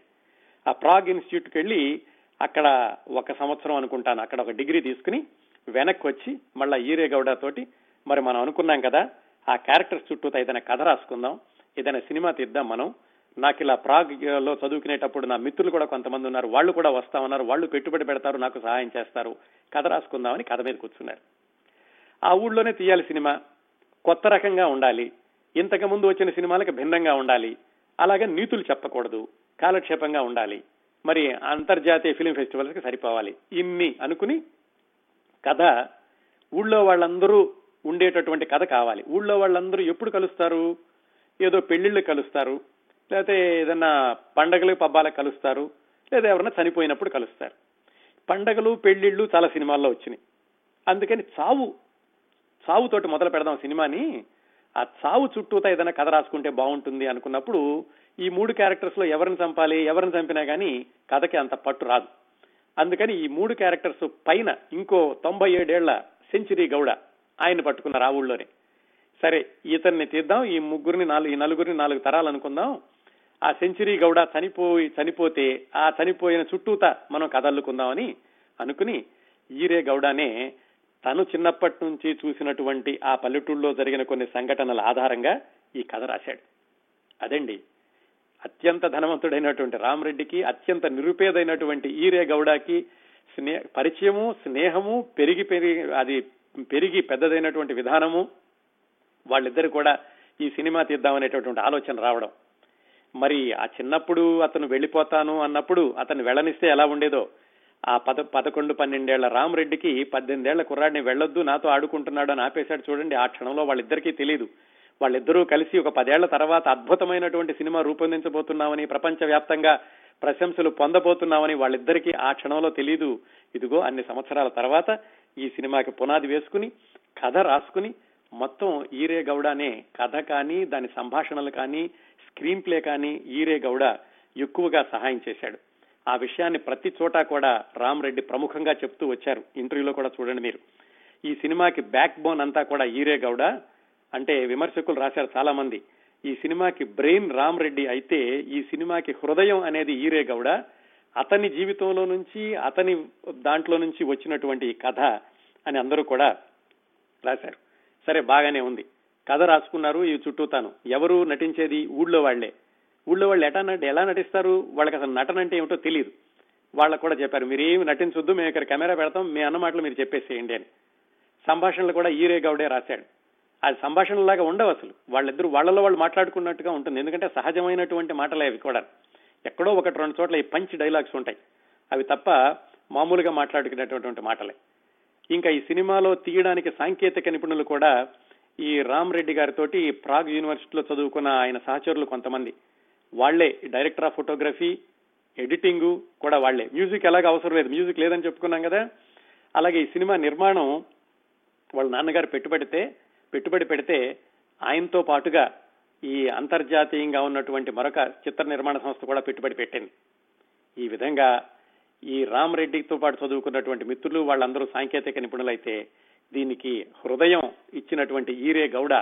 ఆ ప్రాగ్ ఇన్స్టిట్యూట్కి వెళ్ళి అక్కడ ఒక సంవత్సరం అనుకుంటాను అక్కడ ఒక డిగ్రీ తీసుకుని వెనక్కి వచ్చి మళ్ళా ఈరే గౌడ తోటి మరి మనం అనుకున్నాం కదా ఆ క్యారెక్టర్స్ చుట్టూ ఏదైనా కథ రాసుకుందాం ఏదైనా సినిమా తీద్దాం మనం. నాకు ఇలా ప్రాగ్లో చదువుకునేటప్పుడు నా మిత్రులు కూడా కొంతమంది ఉన్నారు వాళ్ళు కూడా వస్తామన్నారు వాళ్ళు పెట్టుబడి పెడతారు నాకు సహాయం చేస్తారు. కథ రాసుకుందామని కథ మీద కూర్చున్నారు. ఆ ఊళ్ళోనే తీయాలి సినిమా. కొత్త రకంగా ఉండాలి. ఇంతకు ముందు వచ్చిన సినిమాలకు భిన్నంగా ఉండాలి. అలాగే నీతులు చెప్పకూడదు. కాలక్షేపంగా ఉండాలి. మరి అంతర్జాతీయ ఫిలిం ఫెస్టివల్స్కి సరిపోవాలి. ఇన్ని అనుకుని కథ ఊళ్ళో వాళ్ళందరూ ఉండేటటువంటి కథ కావాలి. ఊళ్ళో వాళ్ళందరూ ఎప్పుడు కలుస్తారు? ఏదో పెళ్ళిళ్ళు కలుస్తారు. లేకపోతే ఏదన్నా పండగలు పబ్బాలకు కలుస్తారు. లేదా ఎవరైనా చనిపోయినప్పుడు కలుస్తారు. పండగలు పెళ్ళిళ్ళు చాలా సినిమాల్లో వచ్చినాయి. అందుకని చావు చావుతోటి మొదలు పెడదాం సినిమాని. ఆ చావు చుట్టూతా ఏదైనా కథ రాసుకుంటే బాగుంటుంది అనుకున్నప్పుడు ఈ మూడు క్యారెక్టర్స్లో ఎవరిని చంపాలి ఎవరిని చంపినా కానీ కథకి అంత పట్టు రాదు. అందుకని ఈ మూడు క్యారెక్టర్స్ పైన ఇంకో తొంభై ఏడేళ్ళ సెంచరీ గౌడ ఆయన పట్టుకున్నారు ఆ ఊళ్ళోనే. సరే ఇతన్ని తీద్దాం ఈ ముగ్గురిని నాలుగు ఈ నలుగురిని నాలుగు తరాలు అనుకుందాం. ఆ సెంచరీ గౌడ చనిపోయి చనిపోతే ఆ చనిపోయిన చుట్టూత మనం కథల్లుకుందామని అనుకుని ఈరే గౌడనే తను చిన్నప్పటి నుంచి చూసినటువంటి ఆ పల్లెటూళ్ళలో జరిగిన కొన్ని సంఘటనల ఆధారంగా ఈ కథ రాశాడు. అదండి అత్యంత ధనవంతుడైనటువంటి రామరెడ్డికి అత్యంత నిరుపేదైనటువంటి ఈరే గౌడకి స్నే పరిచయము స్నేహము పెరిగి పెరిగి అది పెరిగి పెద్దదైనటువంటి విధానము వాళ్ళిద్దరు కూడా ఈ సినిమా తీద్దామనేటటువంటి ఆలోచన రావడం. మరి ఆ చిన్నప్పుడు అతను వెళ్ళిపోతాను అన్నప్పుడు అతను వెళ్ళనిస్తే ఎలా ఉండేదో ఆ పద పదకొండు పన్నెండేళ్ళ రామరెడ్డికి పద్దెనిమిదేళ్ళ కుర్రాడిని వెళ్ళొద్దు నాతో ఆడుకుంటున్నాడు అని ఆపేశాడు చూడండి ఆ క్షణంలో వాళ్ళిద్దరికీ తెలియదు వాళ్ళిద్దరూ కలిసి ఒక పదేళ్ళ తర్వాత అద్భుతమైనటువంటి సినిమా రూపొందించబోతున్నామని ప్రపంచవ్యాప్తంగా ప్రశంసలు పొందబోతున్నామని వాళ్ళిద్దరికీ ఆ క్షణంలో తెలీదు. ఇదిగో అన్ని సంవత్సరాల తర్వాత ఈ సినిమాకి పునాది వేసుకుని కథ రాసుకుని మొత్తం ఈరే గౌడనే కథ కానీ దాని సంభాషణలు కానీ స్క్రీన్ ప్లే కానీ ఈరే గౌడ ఎక్కువగా సహాయం చేశాడు. ఆ విషయాన్ని ప్రతి చోట కూడా రామ్ రెడ్డి ప్రముఖంగా చెప్తూ వచ్చారు. ఇంటర్వ్యూలో కూడా చూడండి మీరు. ఈ సినిమాకి బ్యాక్ బోన్ అంతా కూడా ఈరే గౌడ. అంటే విమర్శకులు రాశారు చాలా మంది ఈ సినిమాకి బ్రెయిన్ రామ్ రెడ్డి అయితే ఈ సినిమాకి హృదయం అనేది ఈరే గౌడ. అతని జీవితంలో నుంచి అతని దాంట్లో నుంచి వచ్చినటువంటి కథ అని అందరూ కూడా రాశారు. సరే బాగానే ఉంది. కథ రాసుకున్నారు ఈ చుట్టూ తాను. ఎవరు నటించేది? ఊళ్ళో వాళ్ళే ఊళ్ళో వాళ్ళు ఎటా ఎలా నటిస్తారు? వాళ్ళకి అసలు నటన అంటే ఏమిటో తెలియదు వాళ్ళకు కూడా చెప్పారు మీరేమి నటించొద్దు మేము ఇక్కడ కెమెరా పెడతాం మీ అన్నమాటలు మీరు చెప్పేసేయండి అని. సంభాషణలు కూడా ఈరే గౌడే రాశాడు. అది సంభాషణలాగా ఉండవు అసలు. వాళ్ళిద్దరు వాళ్ళలో వాళ్ళు మాట్లాడుకున్నట్టుగా ఉంటుంది. ఎందుకంటే సహజమైనటువంటి మాటలే అవి కూడా ఎక్కడో ఒకటి రెండు చోట్ల ఈ పంచ్ డైలాగ్స్ ఉంటాయి. అవి తప్ప మామూలుగా మాట్లాడుకునేటటువంటి మాటలే. ఇంకా ఈ సినిమాలో తీయడానికి సాంకేతిక నిపుణులు కూడా ఈ రామ్ రెడ్డి గారితోటి ప్రాగ్ యూనివర్సిటీలో చదువుకున్న ఆయన సహచరులు కొంతమంది. వాళ్ళే డైరెక్టర్ ఆఫ్ ఫోటోగ్రఫీ ఎడిటింగ్ కూడా వాళ్ళే. మ్యూజిక్ ఎలాగ అవసరం లేదు. మ్యూజిక్ లేదని చెప్పుకున్నాం కదా. అలాగే ఈ సినిమా నిర్మాణం వాళ్ళ నాన్నగారు పెట్టుబడితే పెట్టుబడి పెడితే ఆయనతో పాటుగా ఈ అంతర్జాతీయంగా ఉన్నటువంటి మరొక చిత్ర నిర్మాణ సంస్థ కూడా పెట్టుబడి పెట్టింది. ఈ విధంగా ఈ రామ్ రెడ్డితో పాటు చదువుకున్నటువంటి మిత్రులు వాళ్ళందరూ సాంకేతిక నిపుణులైతే దీనికి హృదయం ఇచ్చినటువంటి ఈరే గౌడ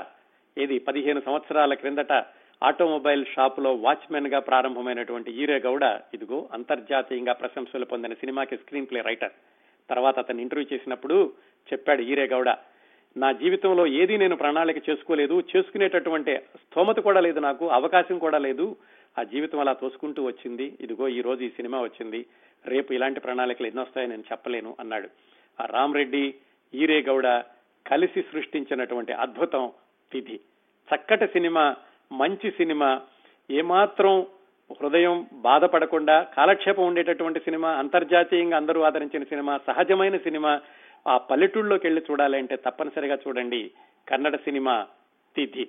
ఏది పదిహేను సంవత్సరాల క్రిందట ఆటోమొబైల్ షాప్లో వాచ్మెన్గా ప్రారంభమైనటువంటి ఈరే గౌడ ఇదిగో అంతర్జాతీయంగా ప్రశంసలు పొందిన సినిమాకి స్క్రీన్ ప్లే రైటర్. తర్వాత అతను ఇంటర్వ్యూ చేసినప్పుడు చెప్పాడు ఈరే గౌడ నా జీవితంలో ఏది నేను ప్రణాళిక చేసుకోలేదు చేసుకునేటటువంటి స్తోమత కూడా లేదు నాకు అవకాశం కూడా లేదు. ఆ జీవితం అలా తోసుకుంటూ వచ్చింది. ఇదిగో ఈ రోజు ఈ సినిమా వచ్చింది. రేపు ఇలాంటి ప్రణాళికలు ఎన్నో నేను చెప్పలేను అన్నాడు. ఆ రామరెడ్డి ఈరే గౌడ కలిసి సృష్టించినటువంటి అద్భుతం తిథి చక్కటి సినిమా మంచి సినిమా. ఏమాత్రం హృదయం బాధపడకుండా కాలక్షేపం ఉండేటటువంటి సినిమా అంతర్జాతీయంగా అందరూ ఆదరించిన సినిమా సహజమైన సినిమా. ఆ పల్లెటూళ్ళలోకి వెళ్ళి చూడాలంటే తప్పనిసరిగా చూడండి కన్నడ సినిమా తిథి.